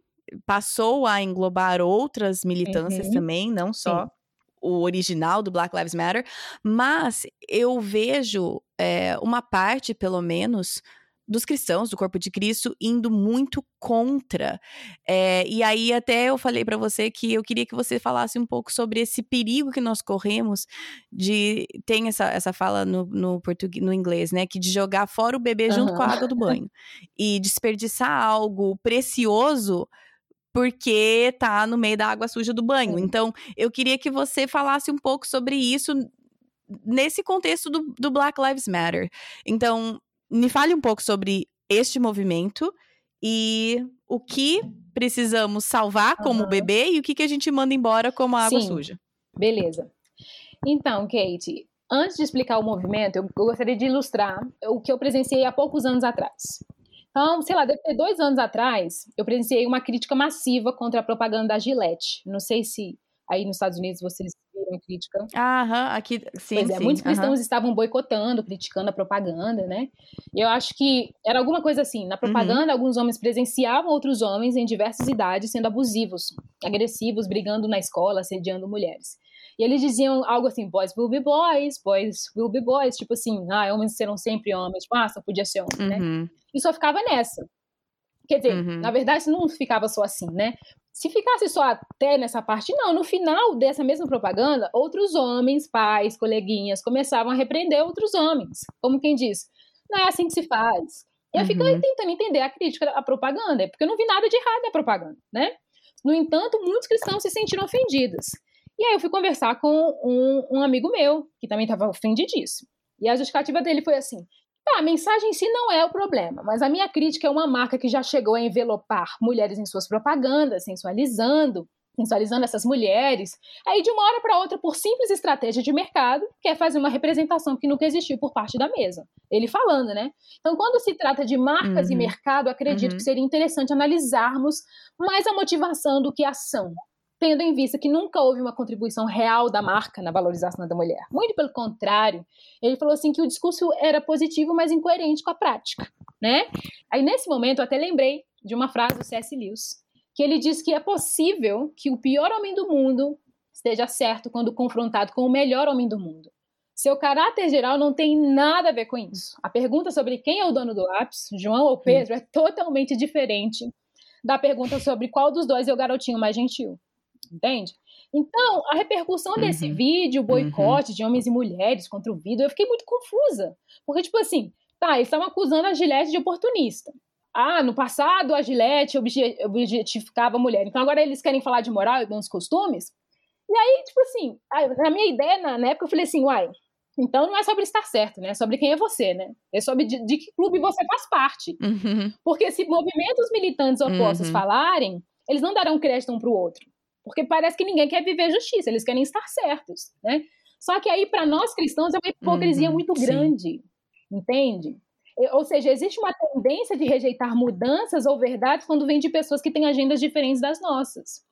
passou a englobar outras militâncias uhum. também, não só Sim. o original do Black Lives Matter, mas eu vejo é, uma parte, pelo menos, dos cristãos, do corpo de Cristo, indo muito contra. É, e aí, até eu falei para você que eu queria que você falasse um pouco sobre esse perigo que nós corremos de. Tem essa, essa fala no, no, português, no inglês, né? Que de jogar fora o bebê junto uhum. com a água do banho. e desperdiçar algo precioso porque tá no meio da água suja do banho. Então, eu queria que você falasse um pouco sobre isso nesse contexto do, do Black Lives Matter. Então, me fale um pouco sobre este movimento e o que precisamos salvar como uhum. bebê e o que, que a gente manda embora como água Sim. suja. Beleza. Então, Kate, antes de explicar o movimento, eu gostaria de ilustrar o que eu presenciei há poucos anos atrás. Então, sei lá, deve ter dois anos atrás, eu presenciei uma crítica massiva contra a propaganda da Gillette. Não sei se aí nos Estados Unidos vocês viram crítica. Aham, aqui, sim, pois é, sim, muitos cristãos estavam boicotando, criticando a propaganda, né? E eu acho que era alguma coisa assim, na propaganda uhum. alguns homens presenciavam outros homens em diversas idades sendo abusivos, agressivos, brigando na escola, assediando mulheres. E eles diziam algo assim, boys will be boys, boys will be boys, tipo assim, ah, homens serão sempre homens, tipo, ah, só podia ser homem, né? uhum. né? E só ficava nessa. Quer dizer, uhum. na verdade não ficava só assim, né? Se ficasse só até nessa parte, não. No final dessa mesma propaganda, outros homens, pais, coleguinhas, começavam a repreender outros homens. Como quem diz, não é assim que se faz. E eu uhum. fiquei tentando entender a crítica à propaganda, porque eu não vi nada de errado na propaganda, né? No entanto, muitos cristãos se sentiram ofendidos. E aí eu fui conversar com um, um amigo meu, que também estava ofendidíssimo. E a justificativa dele foi assim: Tá, a mensagem em si não é o problema, mas a minha crítica é uma marca que já chegou a envelopar mulheres em suas propagandas, sensualizando, sensualizando essas mulheres. Aí, de uma hora para outra, por simples estratégia de mercado, quer fazer uma representação que nunca existiu por parte da mesa. Ele falando, né? Então, quando se trata de marcas uhum. e mercado, acredito uhum. que seria interessante analisarmos mais a motivação do que a ação tendo em vista que nunca houve uma contribuição real da marca na valorização da mulher. Muito pelo contrário, ele falou assim que o discurso era positivo, mas incoerente com a prática, né? Aí nesse momento eu até lembrei de uma frase do C.S. Lewis, que ele diz que é possível que o pior homem do mundo esteja certo quando confrontado com o melhor homem do mundo. Seu caráter geral não tem nada a ver com isso. A pergunta sobre quem é o dono do lápis, João ou Pedro, é totalmente diferente da pergunta sobre qual dos dois é o garotinho mais gentil entende? Então, a repercussão uhum. desse vídeo, o boicote uhum. de homens e mulheres contra o vídeo, eu fiquei muito confusa. Porque, tipo assim, tá, eles estavam acusando a Gillette de oportunista. Ah, no passado a Gillette objetificava a mulher. Então agora eles querem falar de moral e bons costumes? E aí, tipo assim, na minha ideia, na, na época, eu falei assim, uai, então não é sobre estar certo, né? É sobre quem é você, né? É sobre de, de que clube você faz parte. Uhum. Porque se movimentos militantes opostos uhum. falarem, eles não darão crédito um para o outro. Porque parece que ninguém quer viver justiça, eles querem estar certos, né? Só que aí, para nós cristãos, é uma hipocrisia uhum, muito grande, entende? Ou seja, existe uma tendência de rejeitar mudanças ou verdades quando vem de pessoas que têm agendas diferentes das nossas.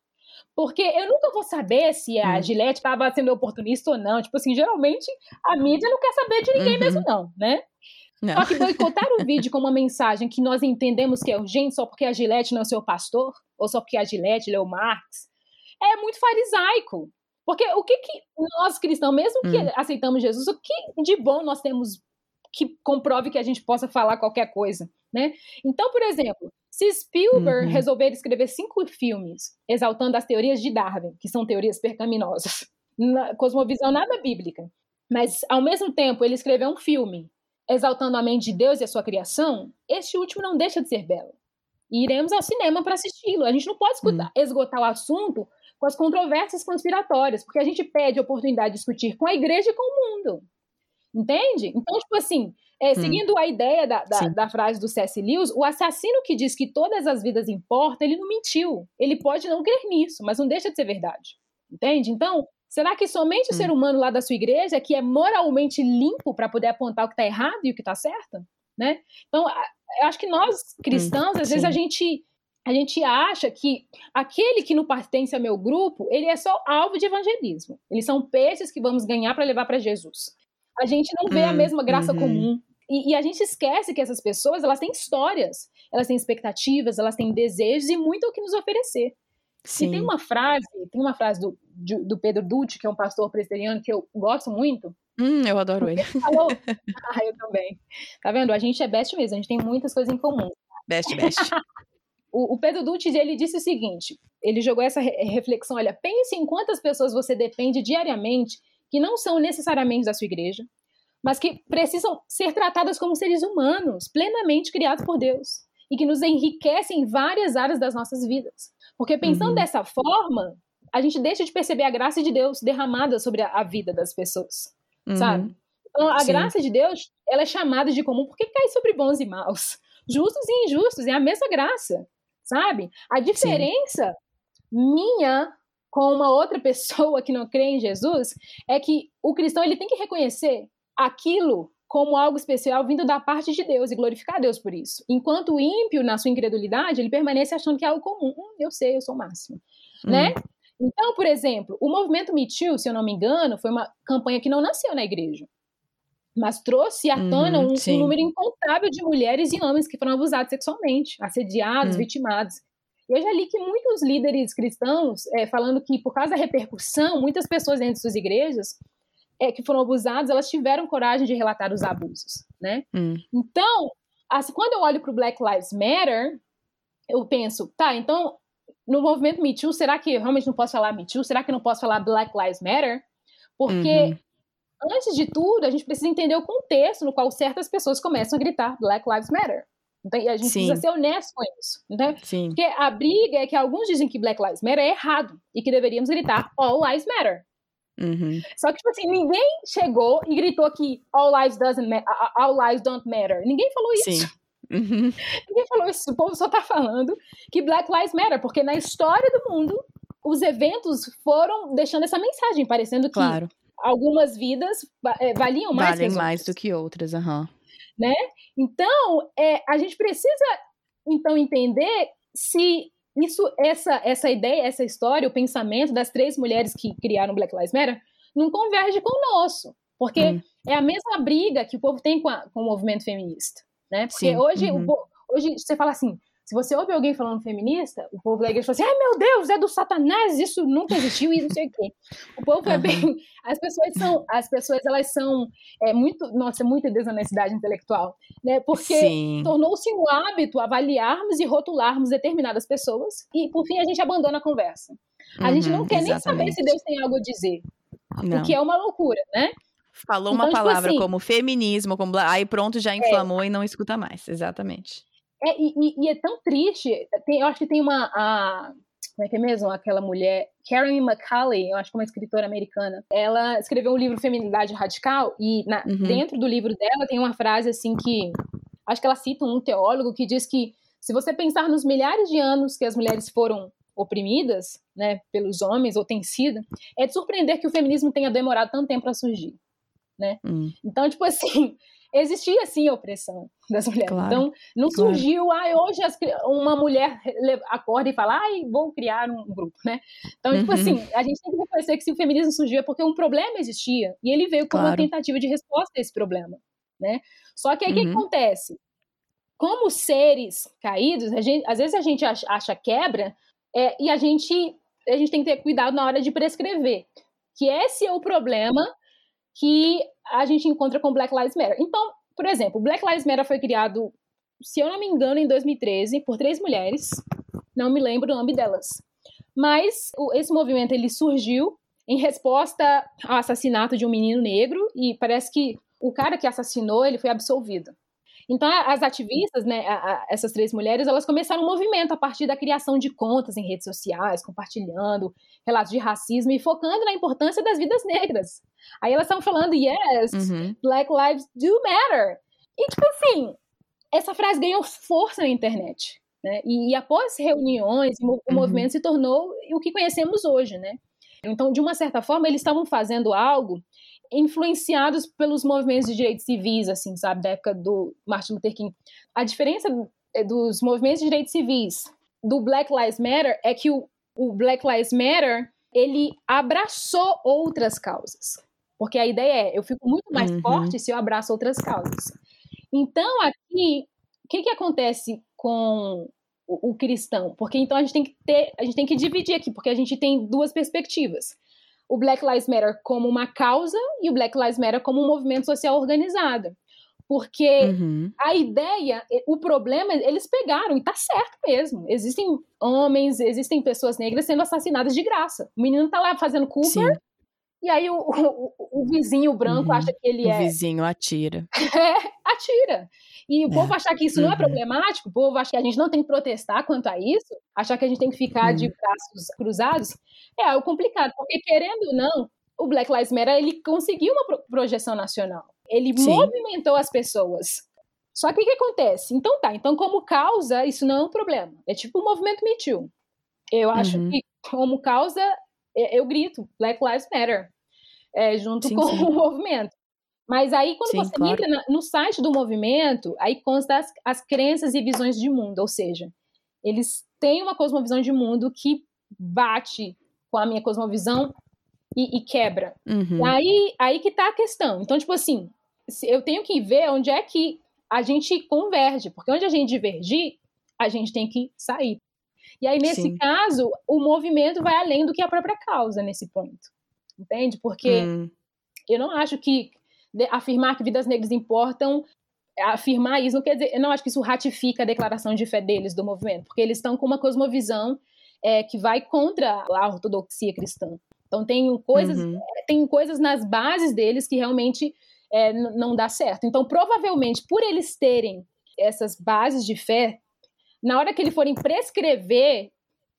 Porque eu nunca vou saber se a hum. Gillette estava sendo oportunista ou não. Tipo assim, geralmente a mídia não quer saber de ninguém uhum. mesmo, não, né? Não. Só que boicotar o vídeo com uma mensagem que nós entendemos que é urgente só porque a Gillette não é seu pastor, ou só porque a Gillette leu Marx, é muito farisaico. Porque o que, que nós cristãos, mesmo que hum. aceitamos Jesus, o que de bom nós temos que comprove que a gente possa falar qualquer coisa, né? Então, por exemplo, se Spielberg uhum. resolver escrever cinco filmes exaltando as teorias de Darwin, que são teorias percaminosas, na cosmovisão nada bíblica, mas ao mesmo tempo ele escreveu um filme exaltando a mente de Deus e a sua criação, este último não deixa de ser belo. E iremos ao cinema para assisti-lo. A gente não pode escutar, uhum. esgotar o assunto com as controvérsias conspiratórias, porque a gente pede a oportunidade de discutir com a igreja e com o mundo. Entende? Então, tipo assim, é, hum. seguindo a ideia da, da, da, frase do C.S. Lewis, o assassino que diz que todas as vidas importam, ele não mentiu. Ele pode não crer nisso, mas não deixa de ser verdade. Entende? Então, será que somente hum. o ser humano lá da sua igreja que é moralmente limpo para poder apontar o que está errado e o que está certo? Né? Então, eu acho que nós, cristãos, hum, às vezes a gente a gente acha que aquele que não pertence ao meu grupo, ele é só alvo de evangelismo. Eles são peixes que vamos ganhar para levar para Jesus. A gente não vê hum, a mesma graça uhum. comum. E, e, a gente esquece que essas pessoas, elas têm histórias, elas têm expectativas, elas têm desejos e muito o que nos oferecer. Sim. E tem uma frase, tem uma frase do, do Pedro Dutti, que é um pastor presbiteriano que eu gosto muito. Hum, eu adoro ele. ele falou, ah, eu também. Tá vendo? A gente é best mesmo, a gente tem muitas coisas em comum. Best, best. O, Pedro Dutti, ele disse o seguinte, ele jogou essa re reflexão, olha, pense em quantas pessoas você depende diariamente que não são necessariamente da sua igreja, mas que precisam ser tratadas como seres humanos, plenamente criados por Deus, e que nos enriquecem em várias áreas das nossas vidas. Porque pensando uhum. dessa forma, a gente deixa de perceber a graça de Deus derramada sobre a, a vida das pessoas, uhum. sabe? Então, a Sim. graça de Deus, ela é chamada de comum porque cai sobre bons e maus, justos e injustos, é a mesma graça sabe? A diferença Sim. minha com uma outra pessoa que não crê em Jesus é que o cristão ele tem que reconhecer aquilo como algo especial vindo da parte de Deus e glorificar Deus por isso. Enquanto o ímpio, na sua incredulidade, ele permanece achando que é algo comum. Hum, eu sei, eu sou o máximo. Hum. Né? Então, por exemplo, o movimento Me Too, se eu não me engano, foi uma campanha que não nasceu na igreja mas trouxe à tona uhum, um, um, número incontável de mulheres e homens que foram abusados sexualmente, assediados, uhum. vitimados. Eu já li que muitos líderes cristãos, é, falando que por causa da repercussão, muitas pessoas dentro de suas igrejas é, que foram abusadas, elas tiveram coragem de relatar os abusos, né? Uhum. Então, assim, quando eu olho para o Black Lives Matter, eu penso, tá, então, no movimento Me Too, será que eu realmente não posso falar Me Too? Será que eu não posso falar Black Lives Matter? Porque uhum antes de tudo, a gente precisa entender o contexto no qual certas pessoas começam a gritar Black Lives Matter. Então, e a gente Sim. precisa ser honesto com isso. Então, Sim. Porque a briga é que alguns dizem que Black Lives Matter é errado e que deveríamos gritar All Lives Matter. Uhum. Só que, tipo assim, ninguém chegou e gritou que All Lives, doesn't all lives Don't Matter. Ninguém falou isso. Uhum. Ninguém falou isso. O povo só tá falando que Black Lives Matter, porque na história do mundo, os eventos foram deixando essa mensagem, parecendo que claro algumas vidas é, valiam mais Valem mais do que outras, uhum. né? Então, é, a gente precisa então entender se isso, essa, essa ideia, essa história, o pensamento das três mulheres que criaram Black Lives Matter não converge com o nosso, porque hum. é a mesma briga que o povo tem com, a, com o movimento feminista, né? Porque Sim. hoje, uhum. o, hoje você fala assim, se você ouve alguém falando feminista, o povo da igreja fala assim: ai meu Deus, é do Satanás, isso nunca existiu e não sei o quê. O povo é bem. As pessoas são, as pessoas elas são é, muito, nossa, muita desonestidade intelectual, né? Porque tornou-se um hábito avaliarmos e rotularmos determinadas pessoas e, por fim, a gente abandona a conversa. A gente não quer nem saber se Deus tem algo a dizer. Não. O que é uma loucura, né? Falou então, uma tipo palavra assim, como feminismo, como aí pronto, já é. inflamou é, e não escuta mais. Exatamente. É, e, e, é tão triste. Tem, eu acho que tem uma. A, como é que é mesmo? Aquela mulher, Karen McCauley, eu acho que é uma escritora americana. Ela escreveu um livro Feminilidade Radical, e na, uhum. dentro do livro dela tem uma frase assim que. Acho que ela cita um teólogo que diz que se você pensar nos milhares de anos que as mulheres foram oprimidas, né, pelos homens, ou têm sido, é de surpreender que o feminismo tenha demorado tanto tempo para surgir né? Hum. Então, tipo assim, existia sim a opressão das mulheres. Claro, então, não claro. surgiu, ah, hoje as, uma mulher acorda e fala, ai, vou criar um grupo, né? Então, tipo uhum. tipo assim, a gente tem que reconhecer que se o feminismo surgiu é porque um problema existia e ele veio como claro. uma tentativa de resposta a esse problema, né? Só que aí o uhum. que acontece? Como seres caídos, gente, às vezes a gente acha, acha quebra é, e a gente, a gente tem que ter cuidado na hora de prescrever. Que esse é o problema que a gente encontra com Black Lives Matter. Então, por exemplo, Black Lives Matter foi criado, se eu não me engano, em 2013 por três mulheres. Não me lembro o nome delas. Mas esse movimento ele surgiu em resposta ao assassinato de um menino negro e parece que o cara que assassinou ele foi absolvido. Então, as ativistas, né, a, a, essas três mulheres, elas começaram um movimento a partir da criação de contas em redes sociais, compartilhando relatos de racismo e focando na importância das vidas negras. Aí elas estão falando, yes, uhum. Black Lives do matter. E, tipo assim, essa frase ganhou força na internet. Né? E, e após reuniões, o uhum. movimento se tornou o que conhecemos hoje, né? Então, de uma certa forma, eles estavam fazendo algo influenciados pelos movimentos de direitos civis, assim, sabe, da época do Martin Luther King. A diferença é, dos movimentos de direitos civis do Black Lives Matter é que o, o Black Lives Matter ele abraçou outras causas. Porque a ideia é, eu fico muito mais uhum. forte se eu abraço outras causas. Então, aqui, o que, que acontece com o, o, cristão? Porque então a gente tem que ter, a gente tem que dividir aqui, porque a gente tem duas perspectivas o Black Lives Matter como uma causa e o Black Lives Matter como um movimento social organizado. Porque uhum. a ideia, o problema, eles pegaram, e tá certo mesmo. Existem homens, existem pessoas negras sendo assassinadas de graça. O menino tá lá fazendo Cooper, Sim. E aí o, o, o vizinho branco uhum. acha que ele o é. O vizinho atira. é, atira. E o é. povo achar que isso uhum. não é uhum. problemático, o povo achar que a gente não tem que protestar quanto a isso, achar que a gente tem que ficar uhum. de braços cruzados, é algo complicado, porque querendo ou não, o Black Lives Matter ele conseguiu uma projeção nacional. Ele Sim. movimentou as pessoas. Só que o que acontece? Então tá, então como causa, isso não é um problema. É tipo o movimento Me Too. Eu acho uhum. que como causa, eu grito Black Lives Matter, é, junto sim, com sim. o movimento. Mas aí, quando Sim, você claro. entra no site do movimento, aí consta as, as crenças e visões de mundo, ou seja, eles têm uma cosmovisão de mundo que bate com a minha cosmovisão e, e quebra. Uhum. Aí, aí que tá a questão. Então, tipo assim, eu tenho que ver onde é que a gente converge, porque onde a gente divergir, a gente tem que sair. E aí, nesse Sim. caso, o movimento vai além do que a própria causa nesse ponto. Entende? Porque hum. eu não acho que afirmar que vidas negras importam, afirmar isso não quer dizer, eu não acho que isso ratifica a declaração de fé deles do movimento, porque eles estão com uma cosmovisão é, que vai contra a ortodoxia cristã. Então tem coisas, uhum. tem coisas nas bases deles que realmente é, não dá certo. Então provavelmente por eles terem essas bases de fé, na hora que eles forem prescrever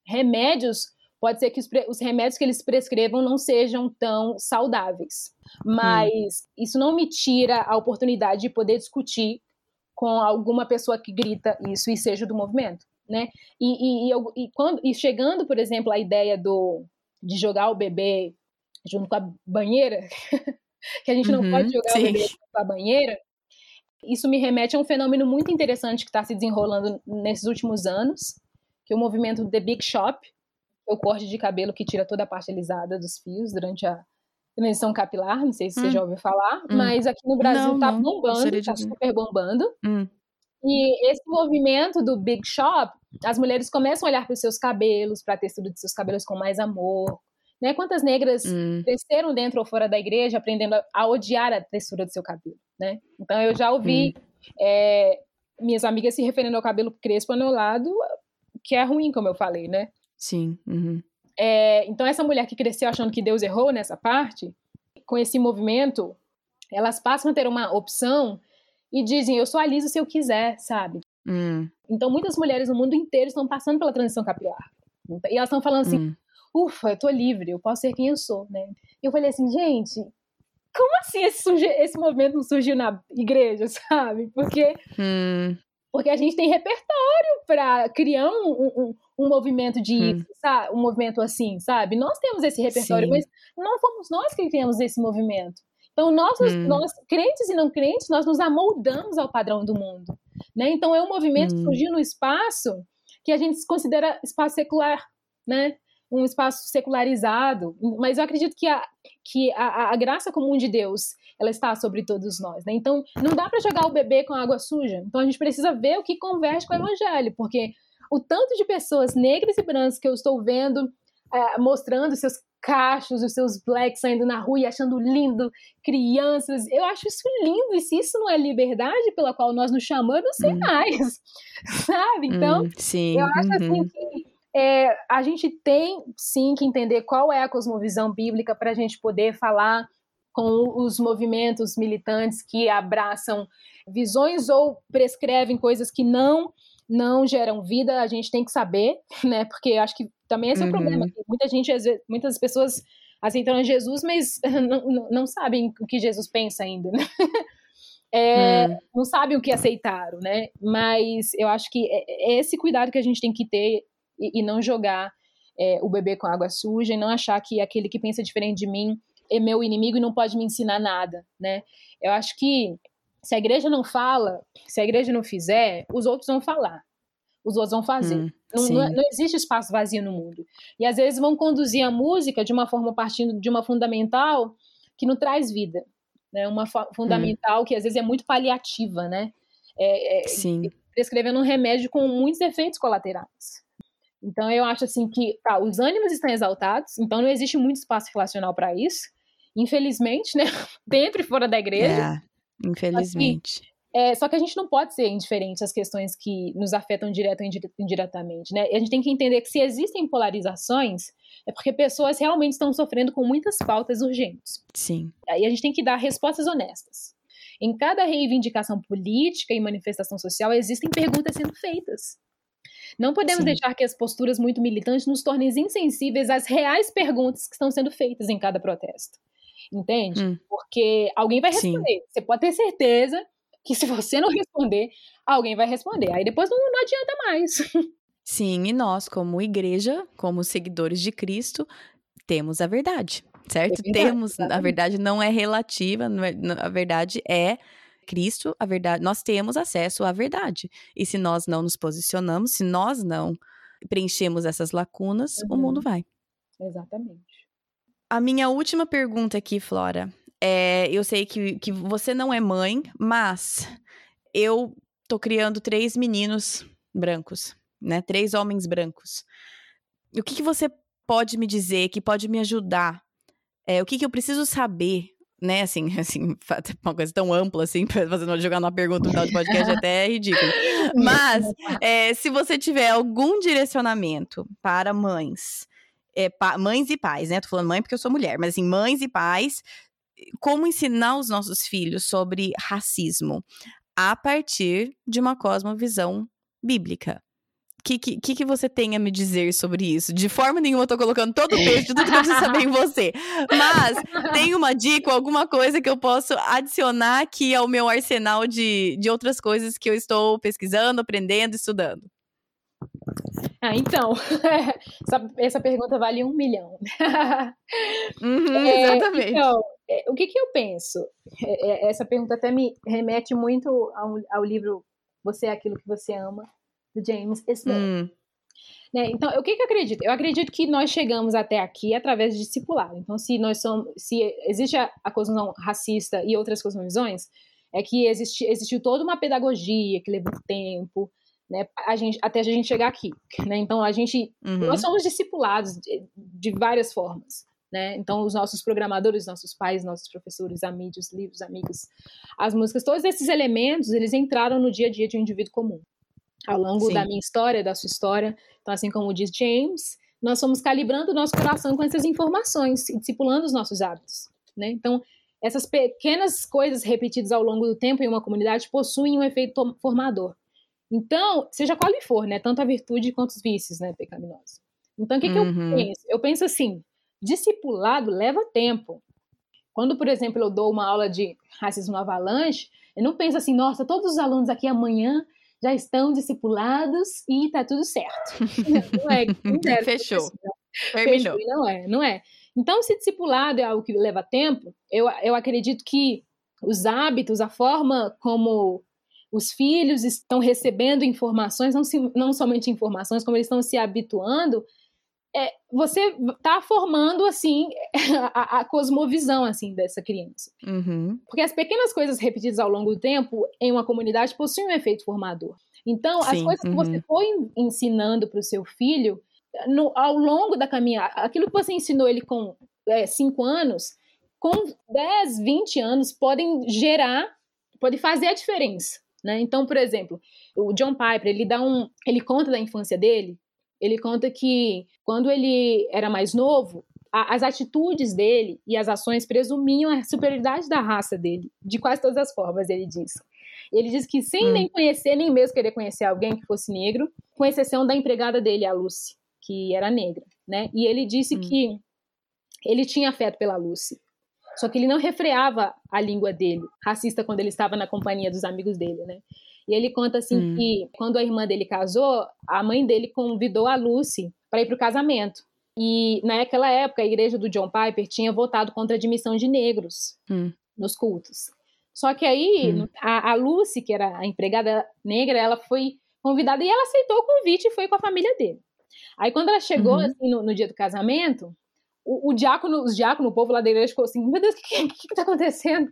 remédios pode ser que os, os, remédios que eles prescrevam não sejam tão saudáveis. Mas hum. isso não me tira a oportunidade de poder discutir com alguma pessoa que grita isso e seja do movimento, né? E, e, e, e quando, e chegando, por exemplo, a ideia do, de jogar o bebê junto com a banheira, que a gente não uhum, pode jogar sim. o bebê junto com a banheira, isso me remete a um fenômeno muito interessante que está se desenrolando nesses últimos anos, que é o movimento The Big Shop, o corte de cabelo que tira toda a parte alisada dos fios durante a transição capilar, não sei se hum. você já ouviu falar, hum. mas aqui no Brasil não, tá não. bombando, tá super bombando. Hum. E esse movimento do Big Shop, as mulheres começam a olhar para os seus cabelos, para a textura de seus cabelos com mais amor. Né? Quantas negras hum. cresceram dentro ou fora da igreja aprendendo a, a, odiar a textura do seu cabelo, né? Então eu já ouvi hum. é, minhas amigas se referindo ao cabelo crespo anulado, que é ruim, como eu falei, né? Sim. Uhum. É, então, essa mulher que cresceu achando que Deus errou nessa parte, com esse movimento, elas passam a ter uma opção e dizem: Eu sou a Lisa se eu quiser, sabe? Hum. Então, muitas mulheres no mundo inteiro estão passando pela transição capilar. E elas estão falando assim: hum. Ufa, eu tô livre, eu posso ser quem eu sou, né? E eu falei assim: gente, como assim esse, esse movimento não surgiu na igreja, sabe? Porque. Hum. Porque a gente tem repertório para criar um, um, um, movimento de hum. sabe? um movimento assim, sabe? Nós temos esse repertório, Sim. mas não fomos nós que criamos esse movimento. Então, nós, hum. nós, crentes e não crentes, nós nos amoldamos ao padrão do mundo. Né? Então, é um movimento hum. que surgiu no espaço que a gente considera espaço secular, né? um espaço secularizado, mas eu acredito que a, que a, a graça comum de Deus ela está sobre todos nós, né? Então não dá para jogar o bebê com água suja. Então a gente precisa ver o que converte com o evangelho, porque o tanto de pessoas negras e brancas que eu estou vendo é, mostrando seus cachos, os seus blacks saindo na rua e achando lindo, crianças. Eu acho isso lindo, e se isso não é liberdade pela qual nós nos chamamos, eu não sei hum. mais, sabe? Então, hum, sim. eu acho assim uhum. que é, a gente tem sim que entender qual é a cosmovisão bíblica para a gente poder falar com os movimentos militantes que abraçam visões ou prescrevem coisas que não não geram vida, a gente tem que saber, né? Porque acho que também esse uhum. é o problema. Muita gente, muitas pessoas aceitam Jesus, mas não, não sabem o que Jesus pensa ainda, né? É, hum. não sabem o que aceitaram, né? Mas eu acho que é, é esse cuidado que a gente tem que ter e, e não jogar é, o bebê com água suja e não achar que aquele que pensa diferente de mim é meu inimigo e não pode me ensinar nada, né? Eu acho que se a igreja não fala, se a igreja não fizer, os outros vão falar os outros vão fazer. Hum, não, não, não, existe espaço vazio no mundo. E às vezes vão conduzir a música de uma forma partindo de uma fundamental que não traz vida. Né? Uma fundamental hum. que às vezes é muito paliativa, né? É, é, Sim. Prescrevendo um remédio com muitos efeitos colaterais. Então eu acho assim que tá, os ânimos estão exaltados, então não existe muito espaço relacional para isso. Infelizmente, né? Dentro e fora da igreja. É, infelizmente. É, só que a gente não pode ser indiferente às questões que nos afetam direto ou indiretamente, né? E a gente tem que entender que se existem polarizações, é porque pessoas realmente estão sofrendo com muitas pautas urgentes. Sim. E a gente tem que dar respostas honestas. Em cada reivindicação política e manifestação social existem perguntas sendo feitas. Não podemos Sim. deixar que as posturas muito militantes nos tornem insensíveis às reais perguntas que estão sendo feitas em cada protesto. Entende? Hum. Porque alguém vai responder. Sim. Você pode ter certeza que se você não responder, alguém vai responder. Aí depois não, não adianta mais. Sim, e nós, como igreja, como seguidores de Cristo, temos a verdade, certo? É verdade, temos, exatamente. a verdade não é relativa, é, a verdade é Cristo, a verdade, nós temos acesso à verdade. E se nós não nos posicionamos, se nós não preenchemos essas lacunas, uhum. o mundo vai. Exatamente. A minha última pergunta aqui, Flora, é, eu sei que, que você não é mãe, mas eu tô criando três meninos brancos, né? Três homens brancos. O que, que você pode me dizer que pode me ajudar? É, o que, que eu preciso saber né, assim, assim, uma coisa tão ampla assim, fazendo jogar uma pergunta no final do podcast até é ridículo. Mas, é, se você tiver algum direcionamento para mães, é, mães e pais, né? Tô falando mãe porque eu sou mulher, mas assim, mães e pais como ensinar os nossos filhos sobre racismo a partir de uma cosmovisão bíblica. O que, que, que você tem a me dizer sobre isso? De forma nenhuma eu tô colocando todo o peso de tudo que eu preciso saber em você. Mas tem uma dica, alguma coisa que eu posso adicionar aqui ao meu arsenal de, de outras coisas que eu estou pesquisando, aprendendo, estudando? Ah, então, essa, essa, pergunta vale um milhão. Uhum, é, exatamente. Então, é, o que, que eu penso? É, é, essa pergunta até me remete muito ao, ao, livro Você é Aquilo que Você Ama, do James Smith. Hum. Né? Então, o que, que eu acredito? Eu acredito que nós chegamos até aqui através de discipulado. Então, se nós somos, se existe a, a cosmovisão racista e outras cosmovisões, é que existe, existiu toda uma pedagogia que levou tempo, né, a gente, até a gente chegar aqui, né? Então a gente, uhum. nós somos discipulados de, de, várias formas, né? Então os nossos programadores, nossos pais, nossos professores, amigos, livros, amigos, as músicas, todos esses elementos, eles entraram no dia a dia de um indivíduo comum. Ao longo Sim. da minha história, da sua história, então assim como diz James, nós fomos calibrando o nosso coração com essas informações e discipulando os nossos hábitos, né? Então, essas pequenas coisas repetidas ao longo do tempo em uma comunidade possuem um efeito formador. Então, seja qual for, né? Tanto a virtude quanto os vícios, né, pecaminosos. Então, o que, uhum. que eu penso? Eu penso assim, discipulado leva tempo. Quando, por exemplo, eu dou uma aula de racismo no avalanche, eu não penso assim, nossa, todos os alunos aqui amanhã já estão discipulados e tá tudo certo. Não é. Não é Fechou. Terminou. Fechou. Não é, não é. Então, se discipulado é algo que leva tempo, eu, eu acredito que os hábitos, a forma como os filhos estão recebendo informações, não, se, não somente informações, como eles estão se habituando, é, você está formando assim a, a, cosmovisão assim dessa criança. Uhum. Porque as pequenas coisas repetidas ao longo do tempo em uma comunidade possuem um efeito formador. Então, Sim, as coisas uhum. que você uhum. foi ensinando para o seu filho no, ao longo da caminhada, aquilo que você ensinou ele com 5 é, anos, com 10, 20 anos, podem gerar, pode fazer a diferença. Né? Então, por exemplo, o John Piper, ele dá um, ele conta da infância dele, ele conta que quando ele era mais novo, a, as atitudes dele e as ações presumiam a superioridade da raça dele, de quase todas as formas, ele diz. Ele diz que sem hum. nem conhecer, nem mesmo querer conhecer alguém que fosse negro, com exceção da empregada dele, a Lucy, que era negra, né? E ele disse hum. que ele tinha afeto pela Lucy. Só que ele não refreava a língua dele, racista, quando ele estava na companhia dos amigos dele, né? E ele conta assim hum. que quando a irmã dele casou, a mãe dele convidou a Lucy para ir para o casamento. E naquela época a igreja do John Piper tinha votado contra a admissão de negros hum. nos cultos. Só que aí hum. a, a Lucy, que era a empregada negra, ela foi convidada e ela aceitou o convite e foi com a família dele. Aí quando ela chegou uhum. assim, no, no dia do casamento, o, o diácono, os diáconos, o povo lá da igreja ficou assim, meu Deus, o que, que, que tá acontecendo?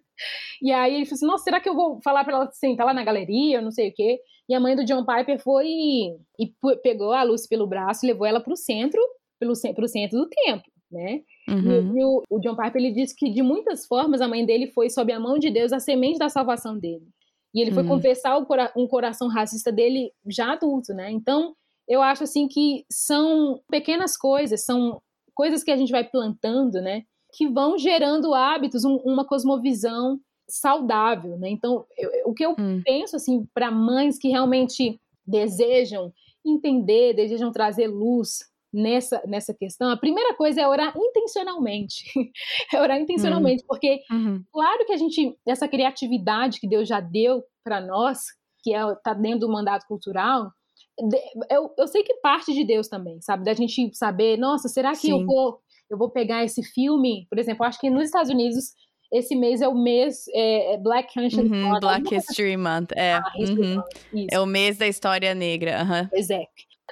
E aí ele falou assim, nossa, será que eu vou falar para ela sentar lá na galeria, não sei o quê? E a mãe do John Piper foi e, e pegou a Lucy pelo braço e levou ela pro centro, pelo, pro centro do templo, né? Uhum. E, o, o, John Piper, ele disse que de muitas formas a mãe dele foi sob a mão de Deus a semente da salvação dele. E ele foi uhum. confessar cora um coração racista dele já adulto, né? Então, eu acho assim que são pequenas coisas, são coisas que a gente vai plantando, né, que vão gerando hábitos, um, uma cosmovisão saudável, né? Então, eu, o que eu hum. penso assim para mães que realmente desejam entender, desejam trazer luz nessa, nessa questão, a primeira coisa é orar intencionalmente. é orar intencionalmente, hum. porque uhum. claro que a gente essa criatividade que Deus já deu para nós, que é tá dentro do mandato cultural, eu, eu sei que parte de Deus também, sabe? Da gente saber, nossa, será que Sim. eu vou eu vou pegar esse filme? Por exemplo, acho que nos Estados Unidos esse mês é o mês é, é Black History uhum, Month. Black History Month, é. Ah, uhum. Month, é o mês da história negra. Uhum. Pois é.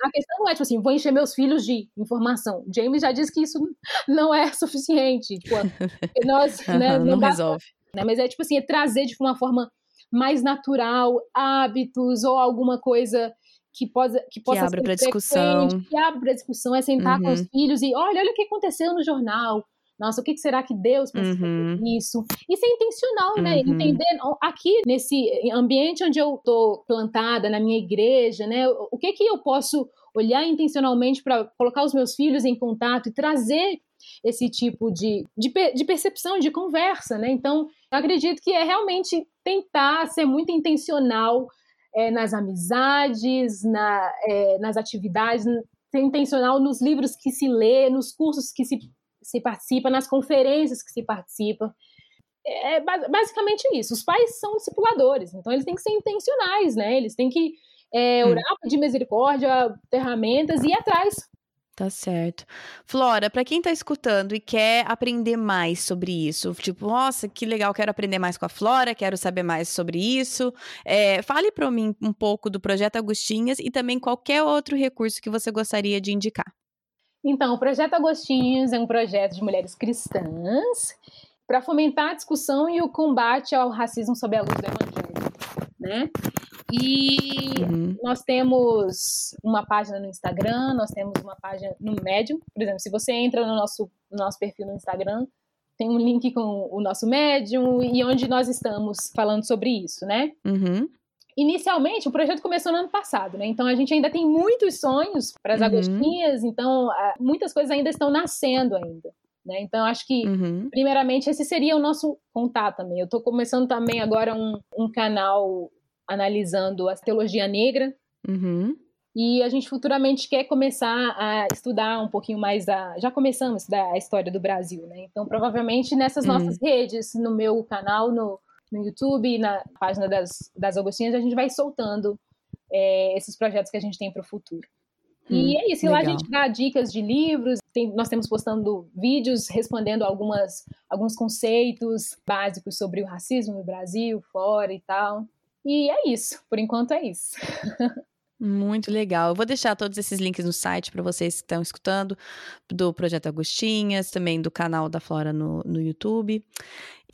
A questão não é, tipo assim, vou encher meus filhos de informação. James já disse que isso não é suficiente. Tipo, nós, né, não, não resolve. Né, mas é, tipo assim, é trazer de uma forma mais natural hábitos ou alguma coisa que, pode, que possa que abra para discussão. Que abra para discussão, é sentar uhum. com os uhum. filhos e olha, olha o que aconteceu no jornal. Nossa, o que será que Deus pensou uhum. nisso? Isso é intencional, né? Uhum. Entender aqui nesse ambiente onde eu tô plantada, na minha igreja, né? O que que eu posso olhar intencionalmente para colocar os meus filhos em contato e trazer esse tipo de, de, de, percepção, de conversa, né? Então, eu acredito que é realmente tentar ser muito intencional é, nas amizades, na, é, nas atividades, ser intencional nos livros que se lê, nos cursos que se, se participa, nas conferências que se participa. É, é basicamente isso. Os pais são discipuladores, então eles têm que ser intencionais, né? Eles têm que é, orar, pedir misericórdia, ferramentas e ir atrás Tá certo. Flora, para quem tá escutando e quer aprender mais sobre isso, tipo, nossa, que legal, quero aprender mais com a Flora, quero saber mais sobre isso, é, fale para mim um pouco do Projeto Agostinhas e também qualquer outro recurso que você gostaria de indicar. Então, o Projeto Agostinhos é um projeto de mulheres cristãs para fomentar a discussão e o combate ao racismo sob a luz do Evangelho, né? E uhum. nós temos uma página no Instagram, nós temos uma página no Medium. Por exemplo, se você entra no nosso, no nosso perfil no Instagram, tem um link com o nosso Medium e onde nós estamos falando sobre isso, né? Uhum. Inicialmente, o projeto começou no ano passado, né? Então a gente ainda tem muitos sonhos para as uhum. agostinhas, então muitas coisas ainda estão nascendo ainda. Né? Então, acho que, uhum. primeiramente, esse seria o nosso contato também. Eu estou começando também agora um, um canal analisando a teologia negra. Uhum. E a gente futuramente quer começar a estudar um pouquinho mais a. Já começamos a estudar a história do Brasil, né? Então, provavelmente nessas uhum. nossas redes, no meu canal, no, no YouTube, na página das, das Augustinhas, a gente vai soltando é, esses projetos que a gente tem para o futuro. Hum, e é isso, e lá a gente dá dicas de livros, tem, nós temos postando vídeos respondendo algumas, alguns conceitos básicos sobre o racismo no Brasil, fora e tal. E é isso, por enquanto é isso. Muito legal. Eu vou deixar todos esses links no site para vocês que estão escutando, do Projeto Agostinhas, também do canal da Flora no, no YouTube.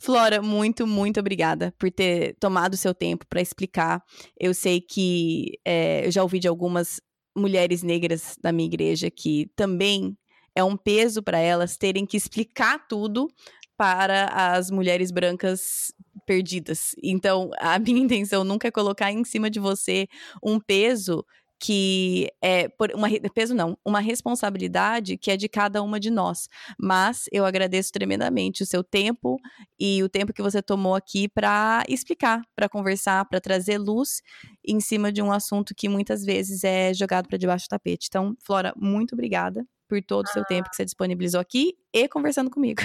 Flora, muito, muito obrigada por ter tomado o seu tempo para explicar. Eu sei que é, eu já ouvi de algumas mulheres negras da minha igreja que também é um peso para elas terem que explicar tudo para as mulheres brancas perdidas. Então, a minha intenção nunca é colocar em cima de você um peso que é por uma peso não, uma responsabilidade que é de cada uma de nós. Mas eu agradeço tremendamente o seu tempo e o tempo que você tomou aqui para explicar, para conversar, para trazer luz em cima de um assunto que muitas vezes é jogado para debaixo do tapete. Então, Flora, muito obrigada por todo o seu ah. tempo que você disponibilizou aqui e conversando comigo.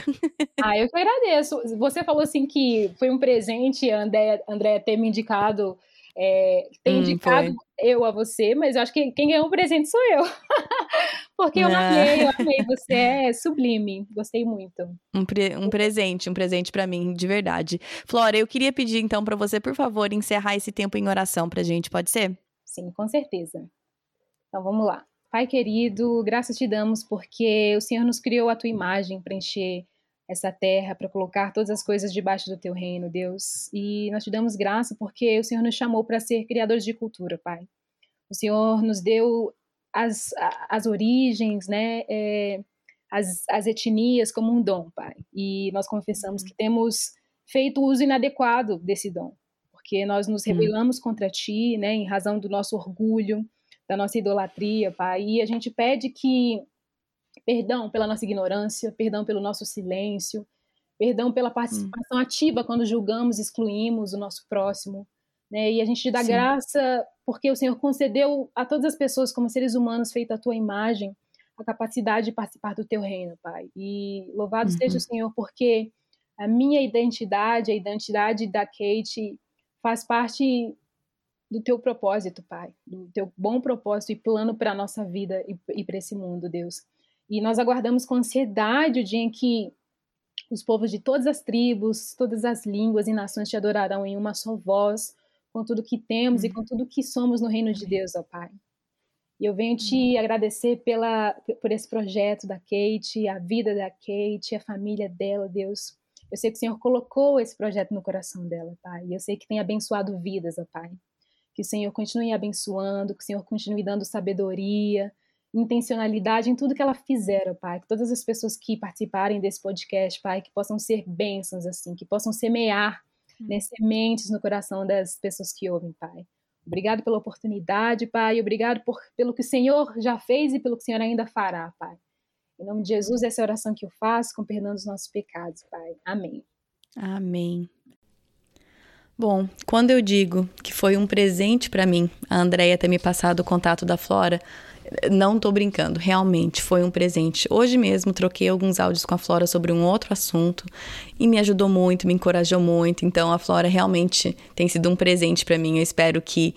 Ah, eu que agradeço. Você falou assim que foi um presente, André, André ter me indicado é, tem hum, indicado foi. eu a você, mas eu acho que quem ganhou o presente sou eu. Porque eu ah. amei, eu amei. Você é sublime. Gostei muito. Um, pre um presente, um presente para mim, de verdade. Flora, eu queria pedir então para você, por favor, encerrar esse tempo em oração pra gente, pode ser? Sim, com certeza. Então vamos lá. Pai querido, graças te damos porque o Senhor nos criou a tua imagem para encher essa terra, para colocar todas as coisas debaixo do teu reino, Deus. E nós te damos graça porque o Senhor nos chamou para ser criadores de cultura, Pai. O Senhor nos deu as, as origens, né, é, as, as etnias como um dom, Pai. E nós confessamos uhum. que temos feito uso inadequado desse dom, porque nós nos rebelamos contra Ti, né, em razão do nosso orgulho, da nossa idolatria, Pai. E a gente pede que Perdão pela nossa ignorância, perdão pelo nosso silêncio, perdão pela participação hum. ativa quando julgamos, excluímos o nosso próximo. Né? E a gente te dá Sim. graça porque o Senhor concedeu a todas as pessoas, como seres humanos, feito a tua imagem, a capacidade de participar do teu reino, Pai. E louvado uhum. seja o Senhor, porque a minha identidade, a identidade da Kate, faz parte do teu propósito, Pai, do teu bom propósito e plano para a nossa vida e, e para esse mundo, Deus. E nós aguardamos com ansiedade o dia em que os povos de todas as tribos, todas as línguas e nações te adorarão em uma só voz, com tudo que temos e com tudo que somos no reino de Deus, ó Pai. E eu venho te agradecer pela, por esse projeto da Kate, a vida da Kate, a família dela, Deus. Eu sei que o Senhor colocou esse projeto no coração dela, Pai. E eu sei que tem abençoado vidas, ó Pai. Que o Senhor continue abençoando, que o Senhor continue dando sabedoria, intencionalidade em tudo que ela fizer, Pai. Que todas as pessoas que participarem desse podcast, Pai, que possam ser bênçãos, assim, que possam semear né, sementes no coração das pessoas que ouvem, Pai. Obrigado pela oportunidade, Pai. Obrigado por, pelo que o Senhor já fez e pelo que o Senhor ainda fará, Pai. Em nome de Jesus, essa é a oração que eu faço, com perdão dos nossos pecados, Pai. Amém. Amém. Bom, quando eu digo que foi um presente para mim a Andrea ter me passado o contato da Flora, não tô brincando, realmente foi um presente. Hoje mesmo troquei alguns áudios com a Flora sobre um outro assunto e me ajudou muito, me encorajou muito. Então a Flora realmente tem sido um presente para mim. Eu espero que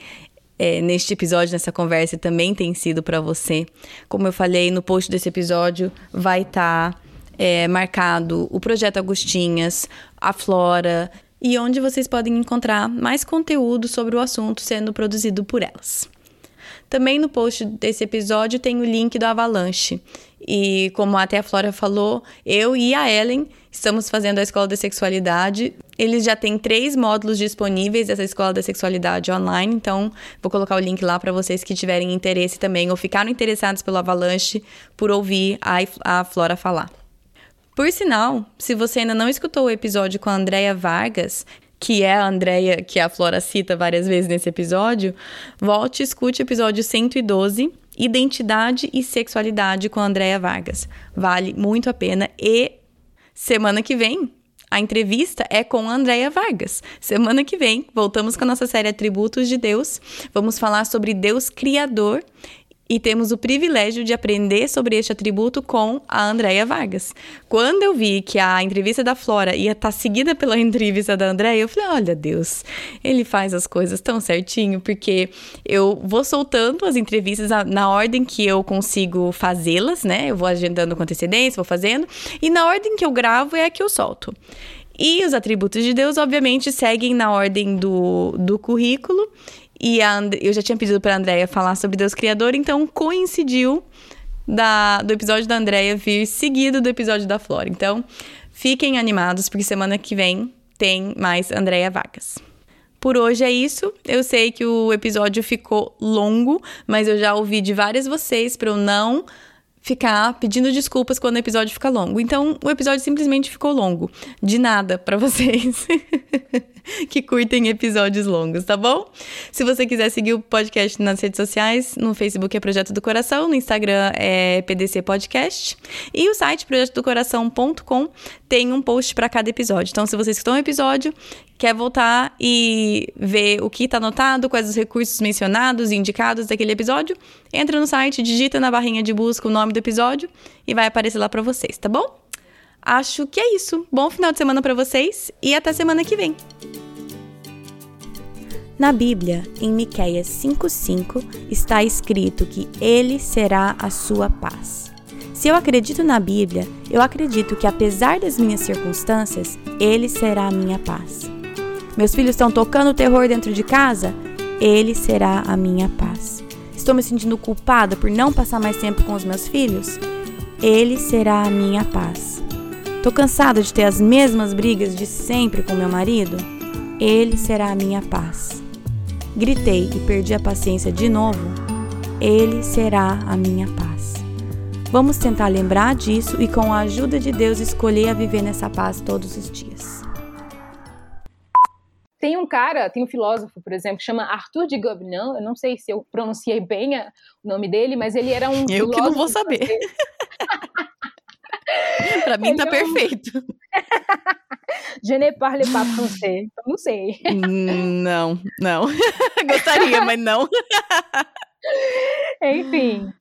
é, neste episódio, nessa conversa, também tenha sido para você. Como eu falei no post desse episódio, vai estar tá, é, marcado o projeto Agostinhas, a Flora e onde vocês podem encontrar mais conteúdo sobre o assunto sendo produzido por elas. Também no post desse episódio tem o link do Avalanche. E como até a Flora falou, eu e a Ellen estamos fazendo a Escola da Sexualidade. Eles já têm três módulos disponíveis dessa Escola da Sexualidade online, então vou colocar o link lá para vocês que tiverem interesse também ou ficaram interessados pelo Avalanche por ouvir a, a Flora falar. Por sinal, se você ainda não escutou o episódio com a Andrea Vargas, que é a Andrea, que a Flora cita várias vezes nesse episódio, volte e escute o episódio 112, Identidade e Sexualidade com a Andrea Vargas. Vale muito a pena e semana que vem a entrevista é com a Andrea Vargas. Semana que vem, voltamos com a nossa série Atributos de Deus. Vamos falar sobre Deus Criador e temos o privilégio de aprender sobre este atributo com a Andrea Vargas. Quando eu vi que a entrevista da Flora ia estar tá seguida pela entrevista da Andrea, eu falei: olha, Deus, ele faz as coisas tão certinho, porque eu vou soltando as entrevistas na ordem que eu consigo fazê-las, né? Eu vou agendando com antecedência, vou fazendo, e na ordem que eu gravo é a que eu solto. E os atributos de Deus, obviamente, seguem na ordem do, do currículo e a, eu já tinha pedido para a Andrea falar sobre Deus Criador, então coincidiu da, do episódio da Andrea vir seguido do episódio da Flora. Então, fiquem animados, porque semana que vem tem mais Andrea Vargas. Por hoje é isso. Eu sei que o episódio ficou longo, mas eu já ouvi de várias vocês para eu não ficar pedindo desculpas quando o episódio fica longo. Então, o episódio simplesmente ficou longo. De nada para vocês que curtem episódios longos, tá bom? Se você quiser seguir o podcast nas redes sociais, no Facebook é Projeto do Coração, no Instagram é PDC Podcast e o site projetodocoração.com tem um post para cada episódio. Então, se vocês estão no episódio quer voltar e ver o que está anotado, quais os recursos mencionados e indicados daquele episódio, entra no site, digita na barrinha de busca o nome do episódio e vai aparecer lá para vocês, tá bom? Acho que é isso. Bom final de semana para vocês e até semana que vem. Na Bíblia, em Miqueias 5:5, está escrito que ele será a sua paz. Se eu acredito na Bíblia, eu acredito que apesar das minhas circunstâncias, ele será a minha paz. Meus filhos estão tocando terror dentro de casa? Ele será a minha paz. Estou me sentindo culpada por não passar mais tempo com os meus filhos? Ele será a minha paz. Estou cansada de ter as mesmas brigas de sempre com meu marido? Ele será a minha paz. Gritei e perdi a paciência de novo? Ele será a minha paz. Vamos tentar lembrar disso e, com a ajuda de Deus, escolher a viver nessa paz todos os dias. Tem um cara, tem um filósofo, por exemplo, que chama Arthur de Gobineau, eu não sei se eu pronunciei bem a, o nome dele, mas ele era um Eu que não vou saber. Para mim ele tá é um... perfeito. Je ne parle pas français, então não sei. Não, não. Gostaria, mas não. Enfim,